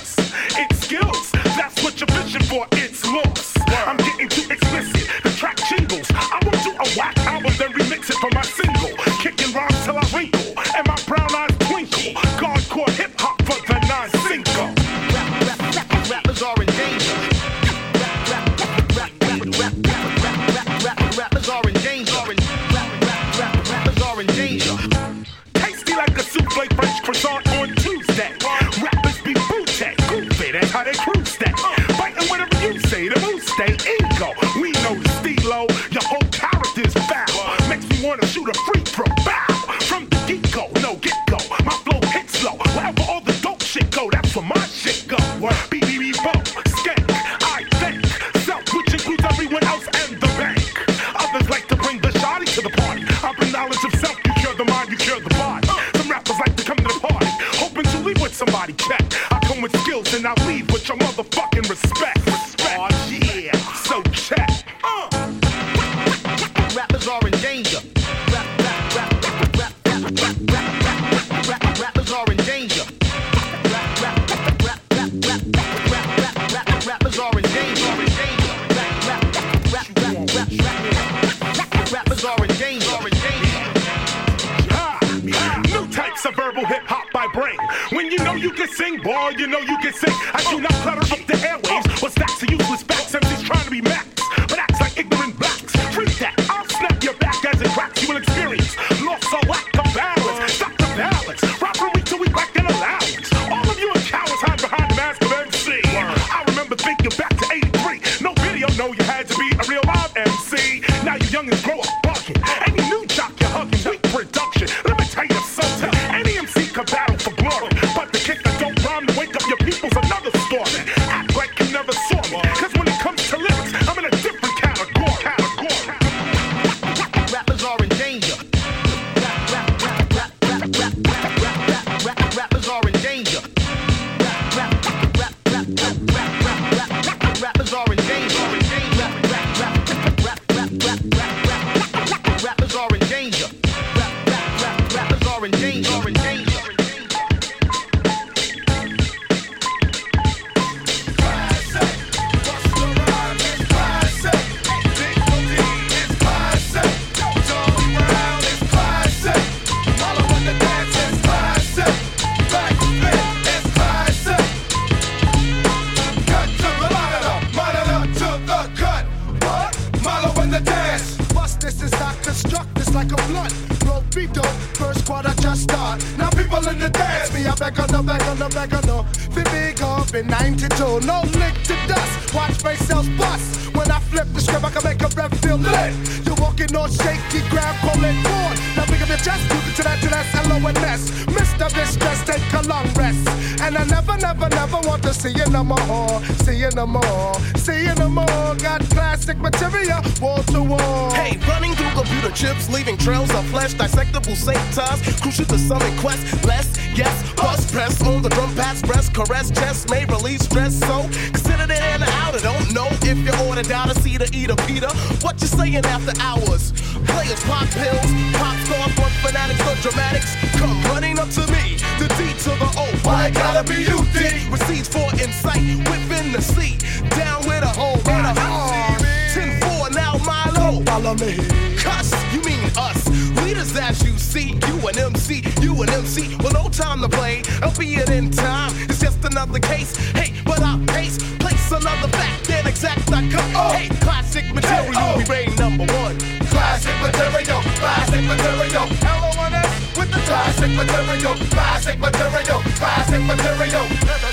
See you no more. See you no more. See you no more. Got classic material, wall to wall. Hey, running through computer chips, leaving trails of flesh, dissectable satas, crucial to some quest. Less, yes, bus press on the drum pads, breast, caress, chest, may release stress. So consider it in or out. I don't know if you ordered down a to eat a Peter. What you saying after hours? Players pop pills, pop star, funk fanatics, no dramatics. Come running up to me, the D to the O. Why gotta be you, D? Receipts for insight, within the seat, down with a hole, with a hole. 10 4, now Milo. Follow me. Cuss, you mean us. Leaders as you see, you an MC, you an MC. Well, no time to play, albeit in time. It's just another case. Hey, but I pace, place another fact, then exact I come. Oh. Hey, classic material, oh. we reign number one. Classic material, classic material. L-O-N-S with the classic material, classic material, classic material.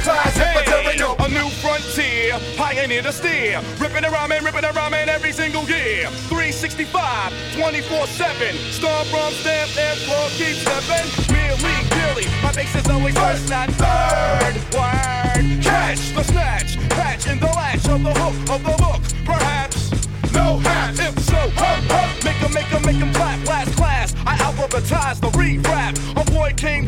Everybody, bring up the classic material. A new frontier, pioneer the steer. Ripping and rhyming, ripping and rhyming every single year. 365, 24 7. Star from stamp and floor keep stepping. Merely, clearly, my bass is always first, not third. Word, catch the snatch, patch in the latch of the hook of the book. Perhaps, no hat, if so, huh, huh. Make 'em, make 'em, make 'em clap, last clap. I ties, the re-rap. A boy came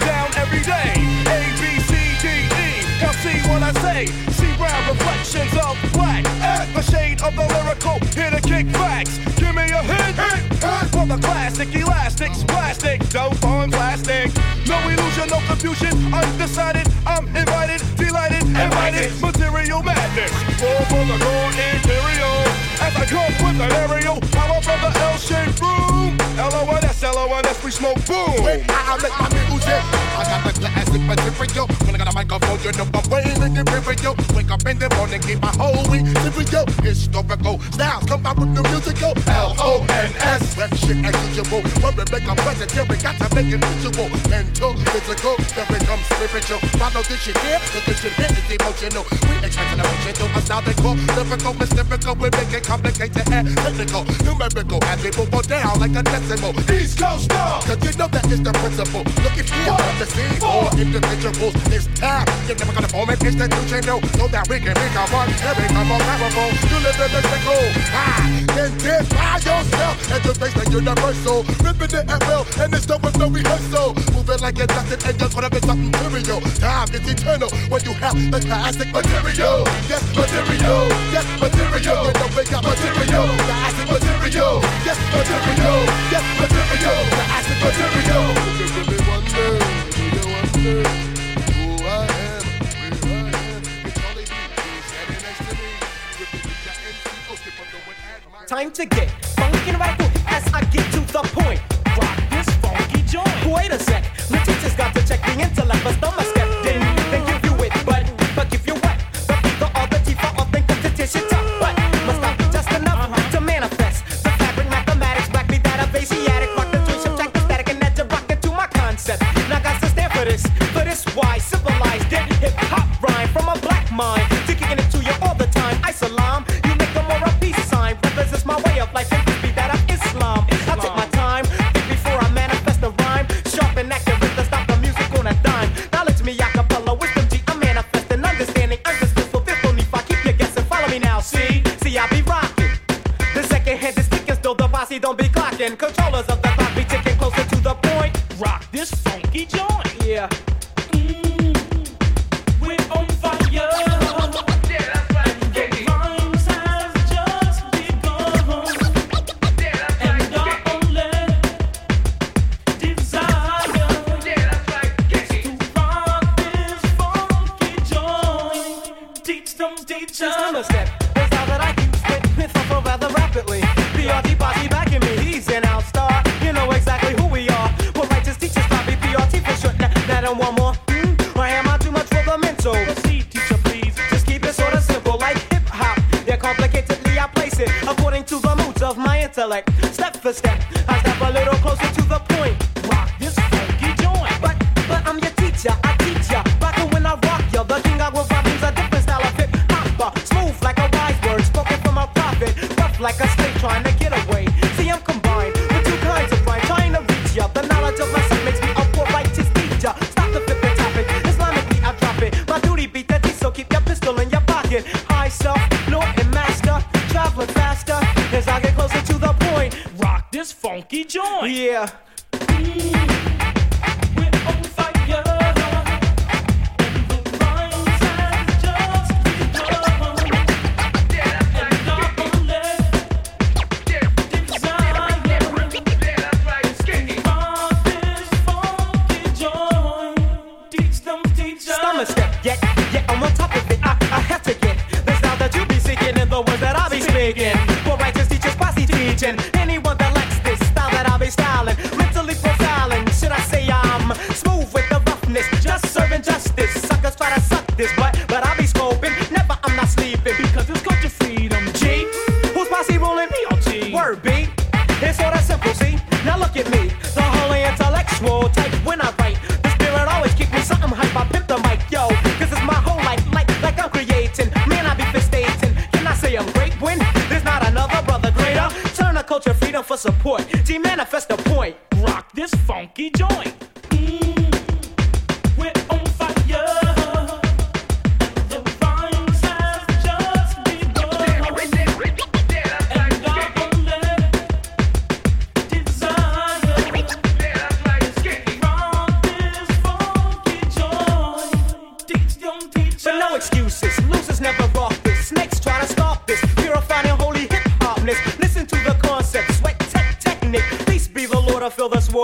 say. See round reflections of black. At the shade of the lyrical, here to kick facts. Give me a hit, hit, hit. For the classic elastics, plastic, dope on plastic. No illusion, no confusion, undecided. I'm invited, delighted, invited. Material madness. All for the core interior. As I come with an aerial, power from the L-shaped room. L-O-N-S, L-O-N-S, we smoke boom. I make my music, I got the classic material. When I got a microphone, you know I'm waiting to video. Wake up in the morning, keep my whole week video. Historical styles come out with the musical. L-O-N-S, rap shit as usual. When we make a present, here we got to make it visual. Mental, physical, then becomes spiritual. Follow this shit here, cause this shit here is emotional. We expect an emotion to us now they call lyrical, mystical. We make it complicated and technical. Numerical, as we move on down like a decimal. East Coast star, cause you know that is the principle. Look if you want to see oh, more individuals. It's time, you're never gonna form an institution, no, so that we can become one and become more powerful. You live in the cycle, ah, by yourself and you face the universal. Ripping it at will, and it's done with no rehearsal. Moving like it's nothing, and you're gonna be something material. Time is eternal when you have the classic material. Yes, material. Yes, material. You know we got material. The acid material. Yes, material. Yes, material. The acid material. Time to get funky radical as I get to the point. Rock this funky joint. Wait a sec, the teacher's got to check the intellect, but stomach step didn't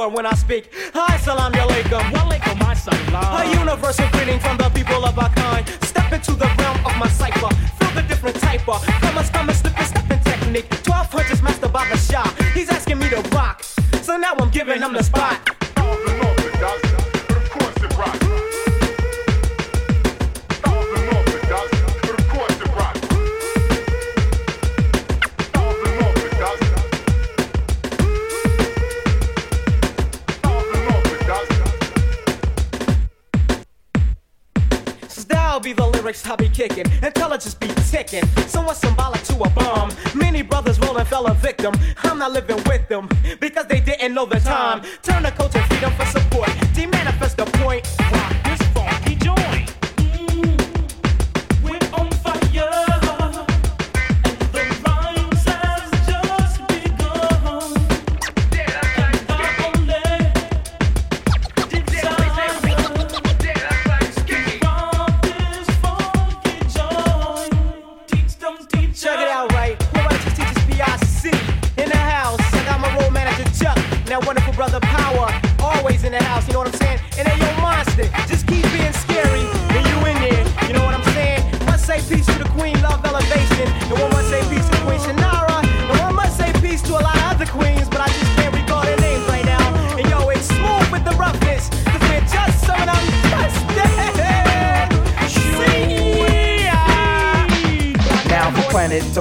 when I speak. Hi, salam alaikum. Walaikum assalam. A universal greeting from the people of our kind. Step into the realm of my cipher. Feel the different type of coming, coming, slipping, stepping technique. Twelve punches mastered by the shot. He's asking me to rock. So now I'm giving him the spot. Lyrics I'll be kicking. Intelligence be ticking. Somewhat symbolic to a bomb. Many brothers rolling fell a victim. I'm not living with them because they didn't know the time. Turn the to freedom for support. Demanifest the point.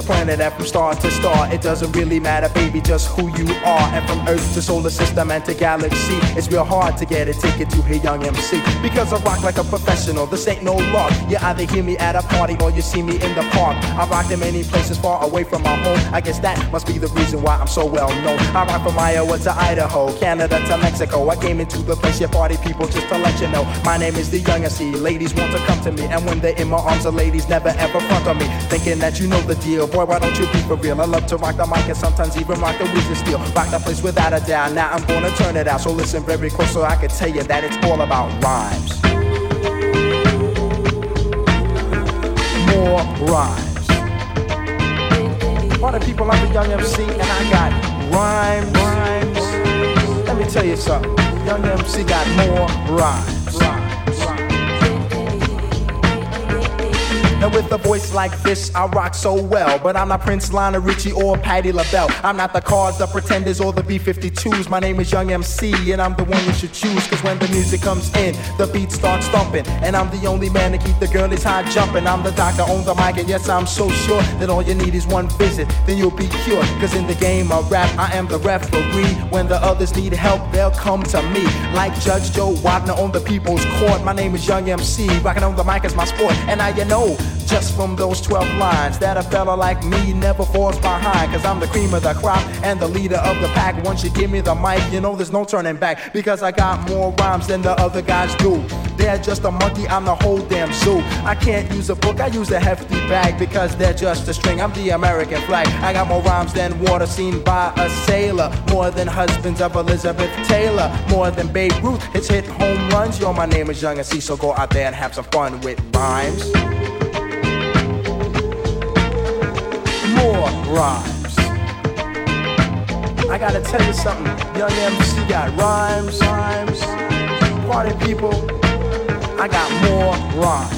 To planet and from star to star, it doesn't really matter, baby, just who you are. And from Earth to solar system and to galaxy, it's real hard to get a ticket to hear Young MC. Because I rock like a professional, this ain't no luck. You either hear me at a party or you see me in the park. I rock in many places far away from my home. I guess that must be the reason why I'm so well known. I rock from Iowa to Idaho, Canada to Mexico. I came into the place, you party people, just to let you know. My name is the Young MC. Ladies want to come to me, and when they're in my arms, the ladies never ever front on me. Thinking that you know the deal. Boy, why don't you be for real? I love to rock the mic and sometimes even rock the wheels and steel. Rock the place without a doubt. Now I'm gonna turn it out. So listen very close so I can tell you that it's all about rhymes. More rhymes. The people, I'm the young MC and I got rhymes. Let me tell you something. Young MC got more rhymes. With a voice like this, I rock so well. But I'm not Prince Lionel Richie or Patti LaBelle. I'm not the Cars, the Pretenders, or the B-52s. My name is Young MC, and I'm the one you should choose. Cause when the music comes in, the beat starts thumping. And I'm the only man to keep the girlies high jumping. I'm the doctor on the mic, and yes, I'm so sure that all you need is one visit. Then you'll be cured. Cause in the game of rap, I am the referee. When the others need help, they'll come to me. Like Judge Joe Wapner on the People's Court. My name is Young MC. Rocking on the mic is my sport. And now you know just from those 12 lines that a fella like me never falls behind. Cause I'm the cream of the crop and the leader of the pack. Once you give me the mic, you know there's no turning back. Because I got more rhymes than the other guys do. They're just a monkey, I'm the whole damn zoo. I can't use a book, I use a hefty bag because they're just a string. I'm the American flag. I got more rhymes than water seen by a sailor. More than husbands of Elizabeth Taylor. More than Babe Ruth. It's hit home runs. Yo, my name is Young MC, so go out there and have some fun with rhymes. Rhymes. I gotta tell you something, young MC got rhymes, rhymes. Party people, I got more rhymes.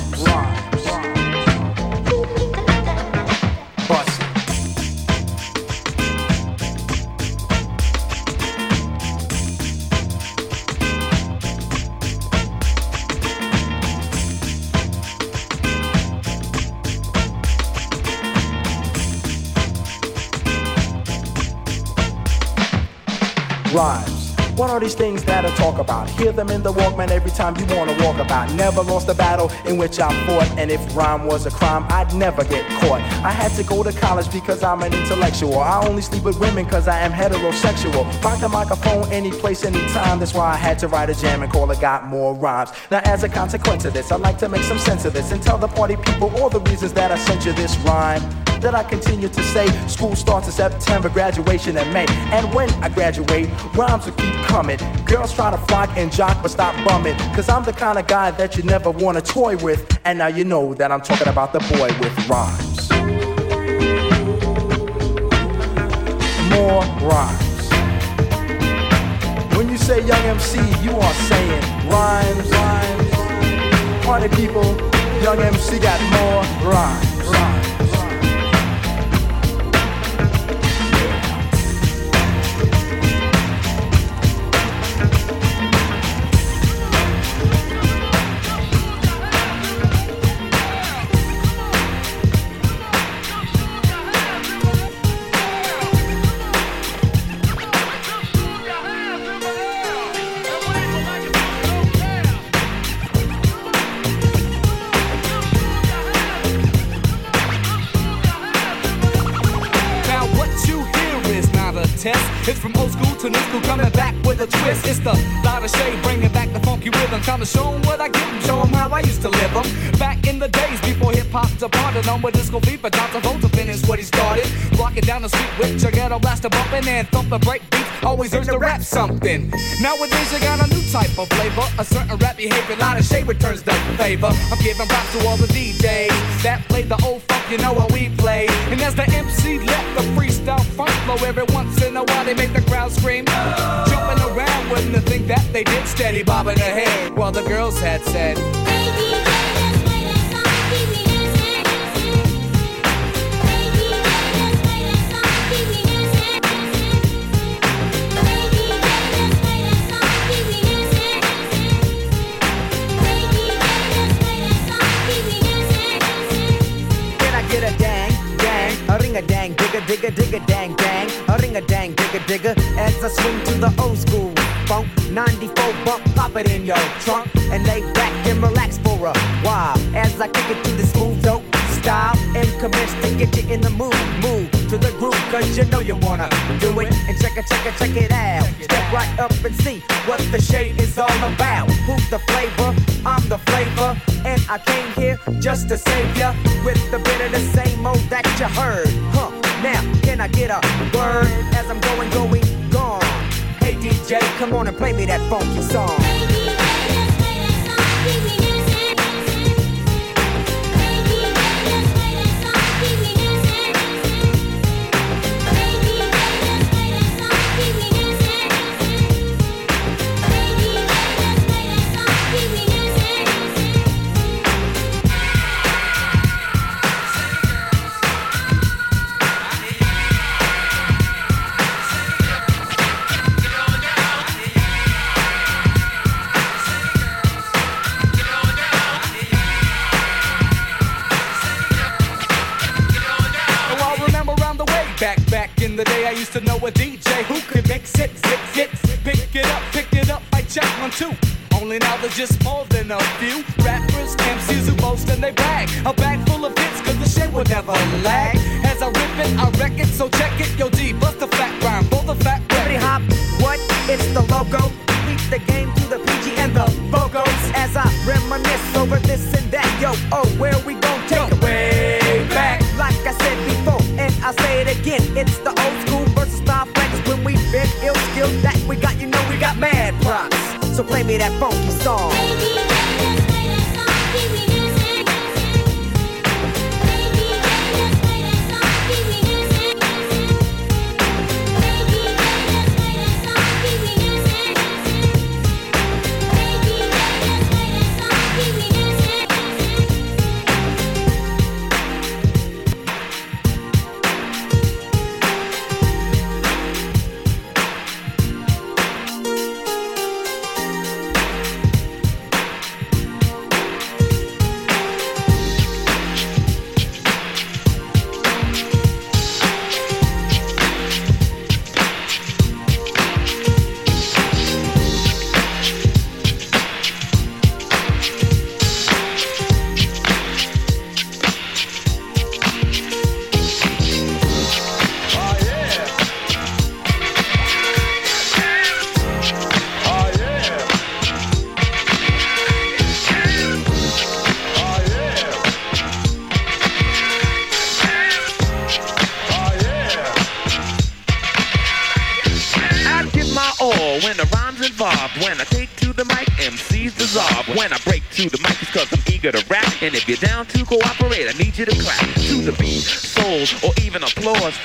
These things that I talk about? Hear them in the Walkman every time you wanna walk about. Never lost a battle in which I fought, and if rhyme was a crime, I'd never get caught. I had to go to college because I'm an intellectual. I only sleep with women cause I am heterosexual. Rock the microphone any place, anytime. That's why I had to write a jam and call it Got More Rhymes. Now, as a consequence of this, I'd like to make some sense of this and tell the party people all the reasons that I sent you this rhyme that I continue to say. School starts in September, graduation in May. And when I graduate, rhymes will keep coming. Girls try to flock and jock, but stop bumming. Cause I'm the kind of guy that you never want to toy with. And now you know that I'm talking about the boy with rhymes. More rhymes. When you say young MC, you are saying rhymes, rhymes. Party people, young MC got more rhymes. Time to show 'em what I give 'em, show 'em how I used to live 'em. Back in the days before hip hop departed, on with disco fever, Dr. Volta finished what he started. Rocking down the street with your ghetto blaster bumping and thumping break beats. Always urge to rap something. Nowadays you got a new type of flavor, a certain rap behavior, lot of shade returns the favor. I'm giving props to all the DJs that played the old you know what we play. And as the MC let the freestyle funk flow every once in a while, they make the crowd scream. Jumping around, wouldn't think that they did steady bobbing their head while the girls had said. Can digga, digga, dang, dang, a ring a dang, digga, digga, as I swing to the old school funk, 94 bump, pop it in your trunk, and lay back and relax for a while, as I kick it to the smooth dope style, and commence to get you in the mood, move to the groove, cause you know you wanna do it, and check it, check it, check it out, step right up and see what the shade is all about, who's the flavor, I'm the flavor, and I came here just to save ya with the bit of the same old that you heard. Huh? Now, can I get a word as I'm going, going, gone? Hey DJ, come on and play me that funky song.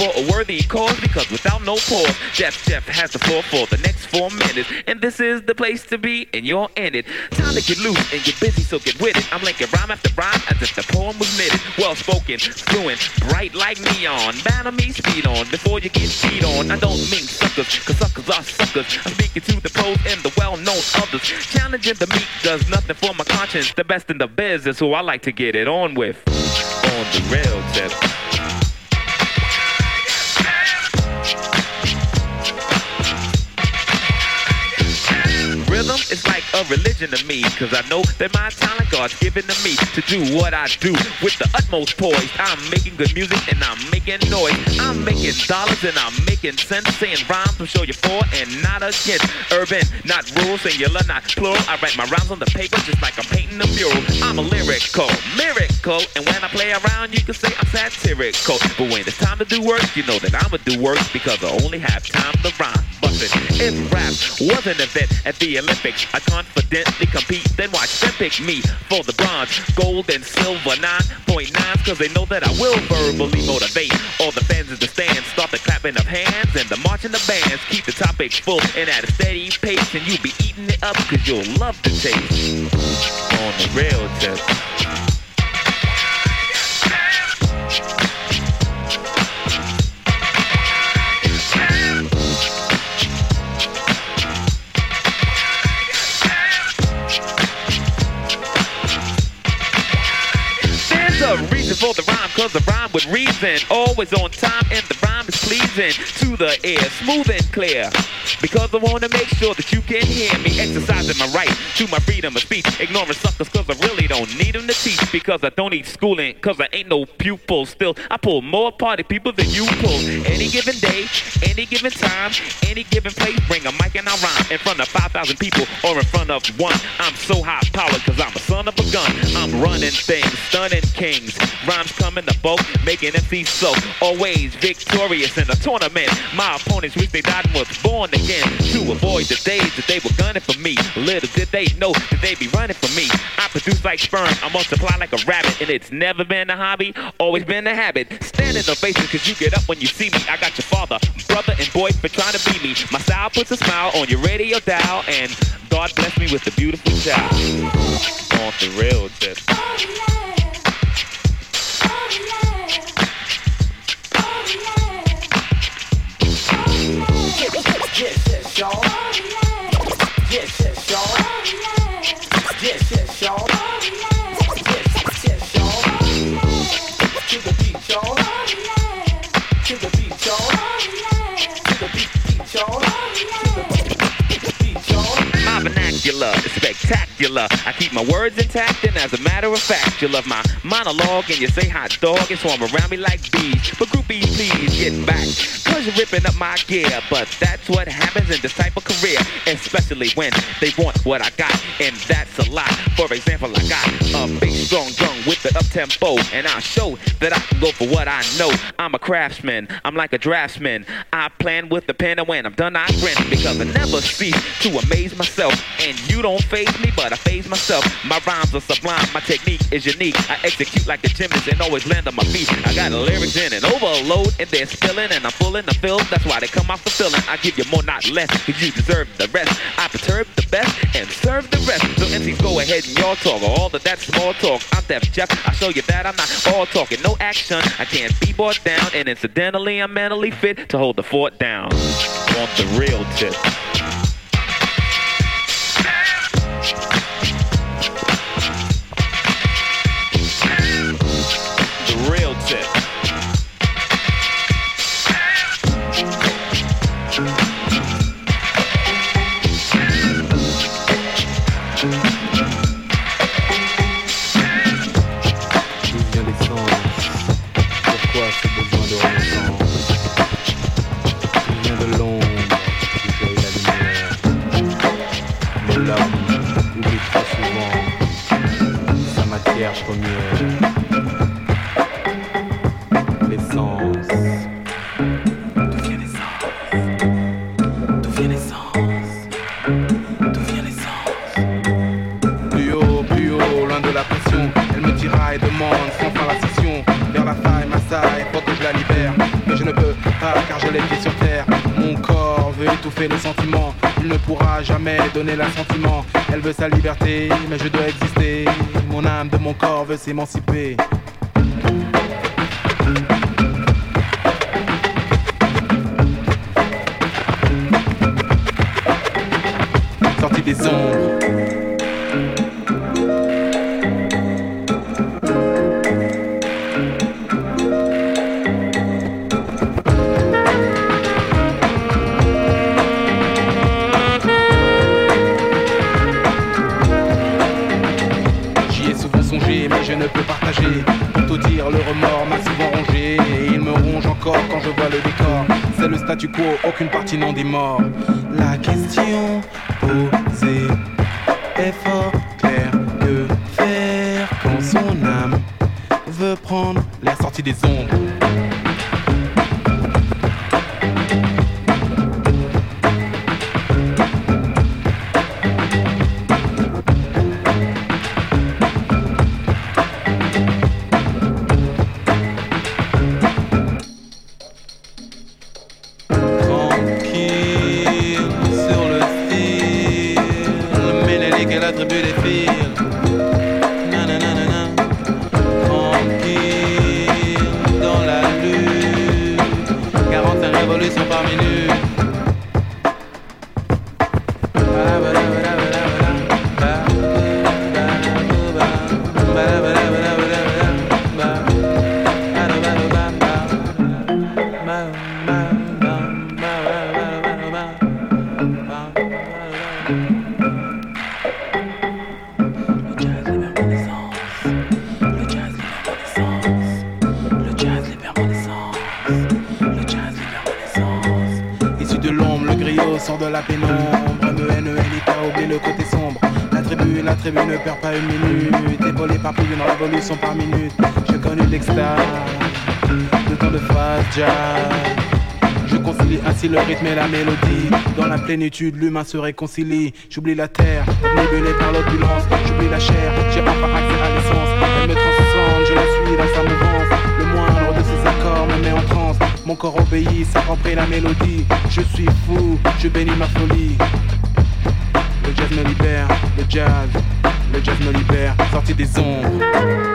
For a worthy cause. Because without no pause, Def Jef has the floor for the next four minutes. And this is the place to be, and you're in it. Time to get loose and get busy, so get with it. I'm linking rhyme after rhyme as if the poem was knitted. Well spoken, fluent, bright like neon. Battle me, speed on before you get cheat on. I don't mean suckers, cause suckers are suckers. I'm speaking to the pros and the well known others. Challenging the meek does nothing for my conscience. The best in the biz is who I like to get it on with. On the real tip. Cause I know that my talent God's given to me to do what I do with the utmost poise. I'm making good music and I'm making noise. I'm making dollars and I'm making sense. Saying rhymes will show you for and not against. Urban, not rural, singular, not plural. I write my rhymes on the paper just like I'm painting a mural. I'm a lyrical, miracle, and when I play around, you can say I'm satirical. But when it's time to do work, you know that I'ma do work because I only have time to rhyme. If rap was an event at the Olympics, I confidently compete, then watch them pick me for the bronze, gold, and silver 9.9s, cause they know that I will verbally motivate all the fans in the stands. Start the clapping of hands and the marching of bands. Keep the topics full and at a steady pace, and you'll be eating it up cause you'll love the taste. On the real tip. For the rhyme, cause the rhyme with reason. Always on time, and the pleasing to the ear, smooth and clear. Because I wanna make sure that you can hear me exercising my right to my freedom of speech. Ignoring suckers, cause I really don't need them to teach. Because I don't need schooling, cause I ain't no pupil. Still, I pull more party people than you pull. Any given day, any given time, any given place, bring a mic and I rhyme in front of 5,000 people or in front of one. I'm so high powered cause I'm a son of a gun. I'm running things, stunning kings. Rhymes coming to bulk, making MCs so always victorious in the tournament. My opponents wish they died and was born again to avoid the days that they were gunning for me. Little did they know that they be running for me. I produce like sperm, I multiply like a rabbit, and it's never been a hobby, always been a habit. Standing ovations cause you get up when you see me. I got your father, brother, and boyfriend trying to be me. My style puts a smile on your radio dial, and God bless me with a beautiful child. On the real tip. Yes, yes, y'all. Yes, yes, y'all. Y'all. To the beat, y'all. My vernacular is spectacular. I keep my words intact, and as a matter of fact, you love my monologue and you say hot dog and swarm around me like bees. But groupies, please get back. Cause you're ripping up my gear. But that's what happens in this type of career, especially when they want what I got, and that's a lot. For example, I got a big strong drum with the up tempo, and I'll show that I can go for what I know. I'm a craftsman, I'm like a draftsman. I plan with the pen, and when I'm done, I grin because I never cease to amaze myself. And you don't phase me, but I phase myself. My rhymes are sublime, my technique is unique. I execute like a gymnast and always land on my feet. I got lyrics in an overload, and they're spilling, and I'm full in the fill. That's why they come off fulfilling. I give you more, not less, cause you deserve the rest. I perturb the best and serve the rest. So MCs go ahead and y'all talk, all of that small talk. I'm Def Jef, I show you that I'm not all talking, no action. I can't be brought down, and incidentally, I'm mentally fit to hold the fort down. Want the real tip. ciężko nie. Fait le sentiment. Il ne pourra jamais donner l'assentiment. Elle veut sa liberté, mais je dois exister. Mon âme de mon corps veut s'émanciper. Sortie des ombres. Statu quo, aucune partie n'en démord. La question posée est fort claire. Que faire quand son âme veut prendre la sortie des ombres? L'humain se réconcilie. J'oublie la terre, obnubilée par l'opulence. J'oublie la chair, j'ai enfin accès à l'essence. Elle me transcende, je la suis dans sa mouvance. Le moindre de ses accords me met en transe. Mon corps obéit, s'approprie la mélodie. Je suis fou, je bénis ma folie. Le jazz me libère, le jazz, le jazz me libère. Sorti des ombres.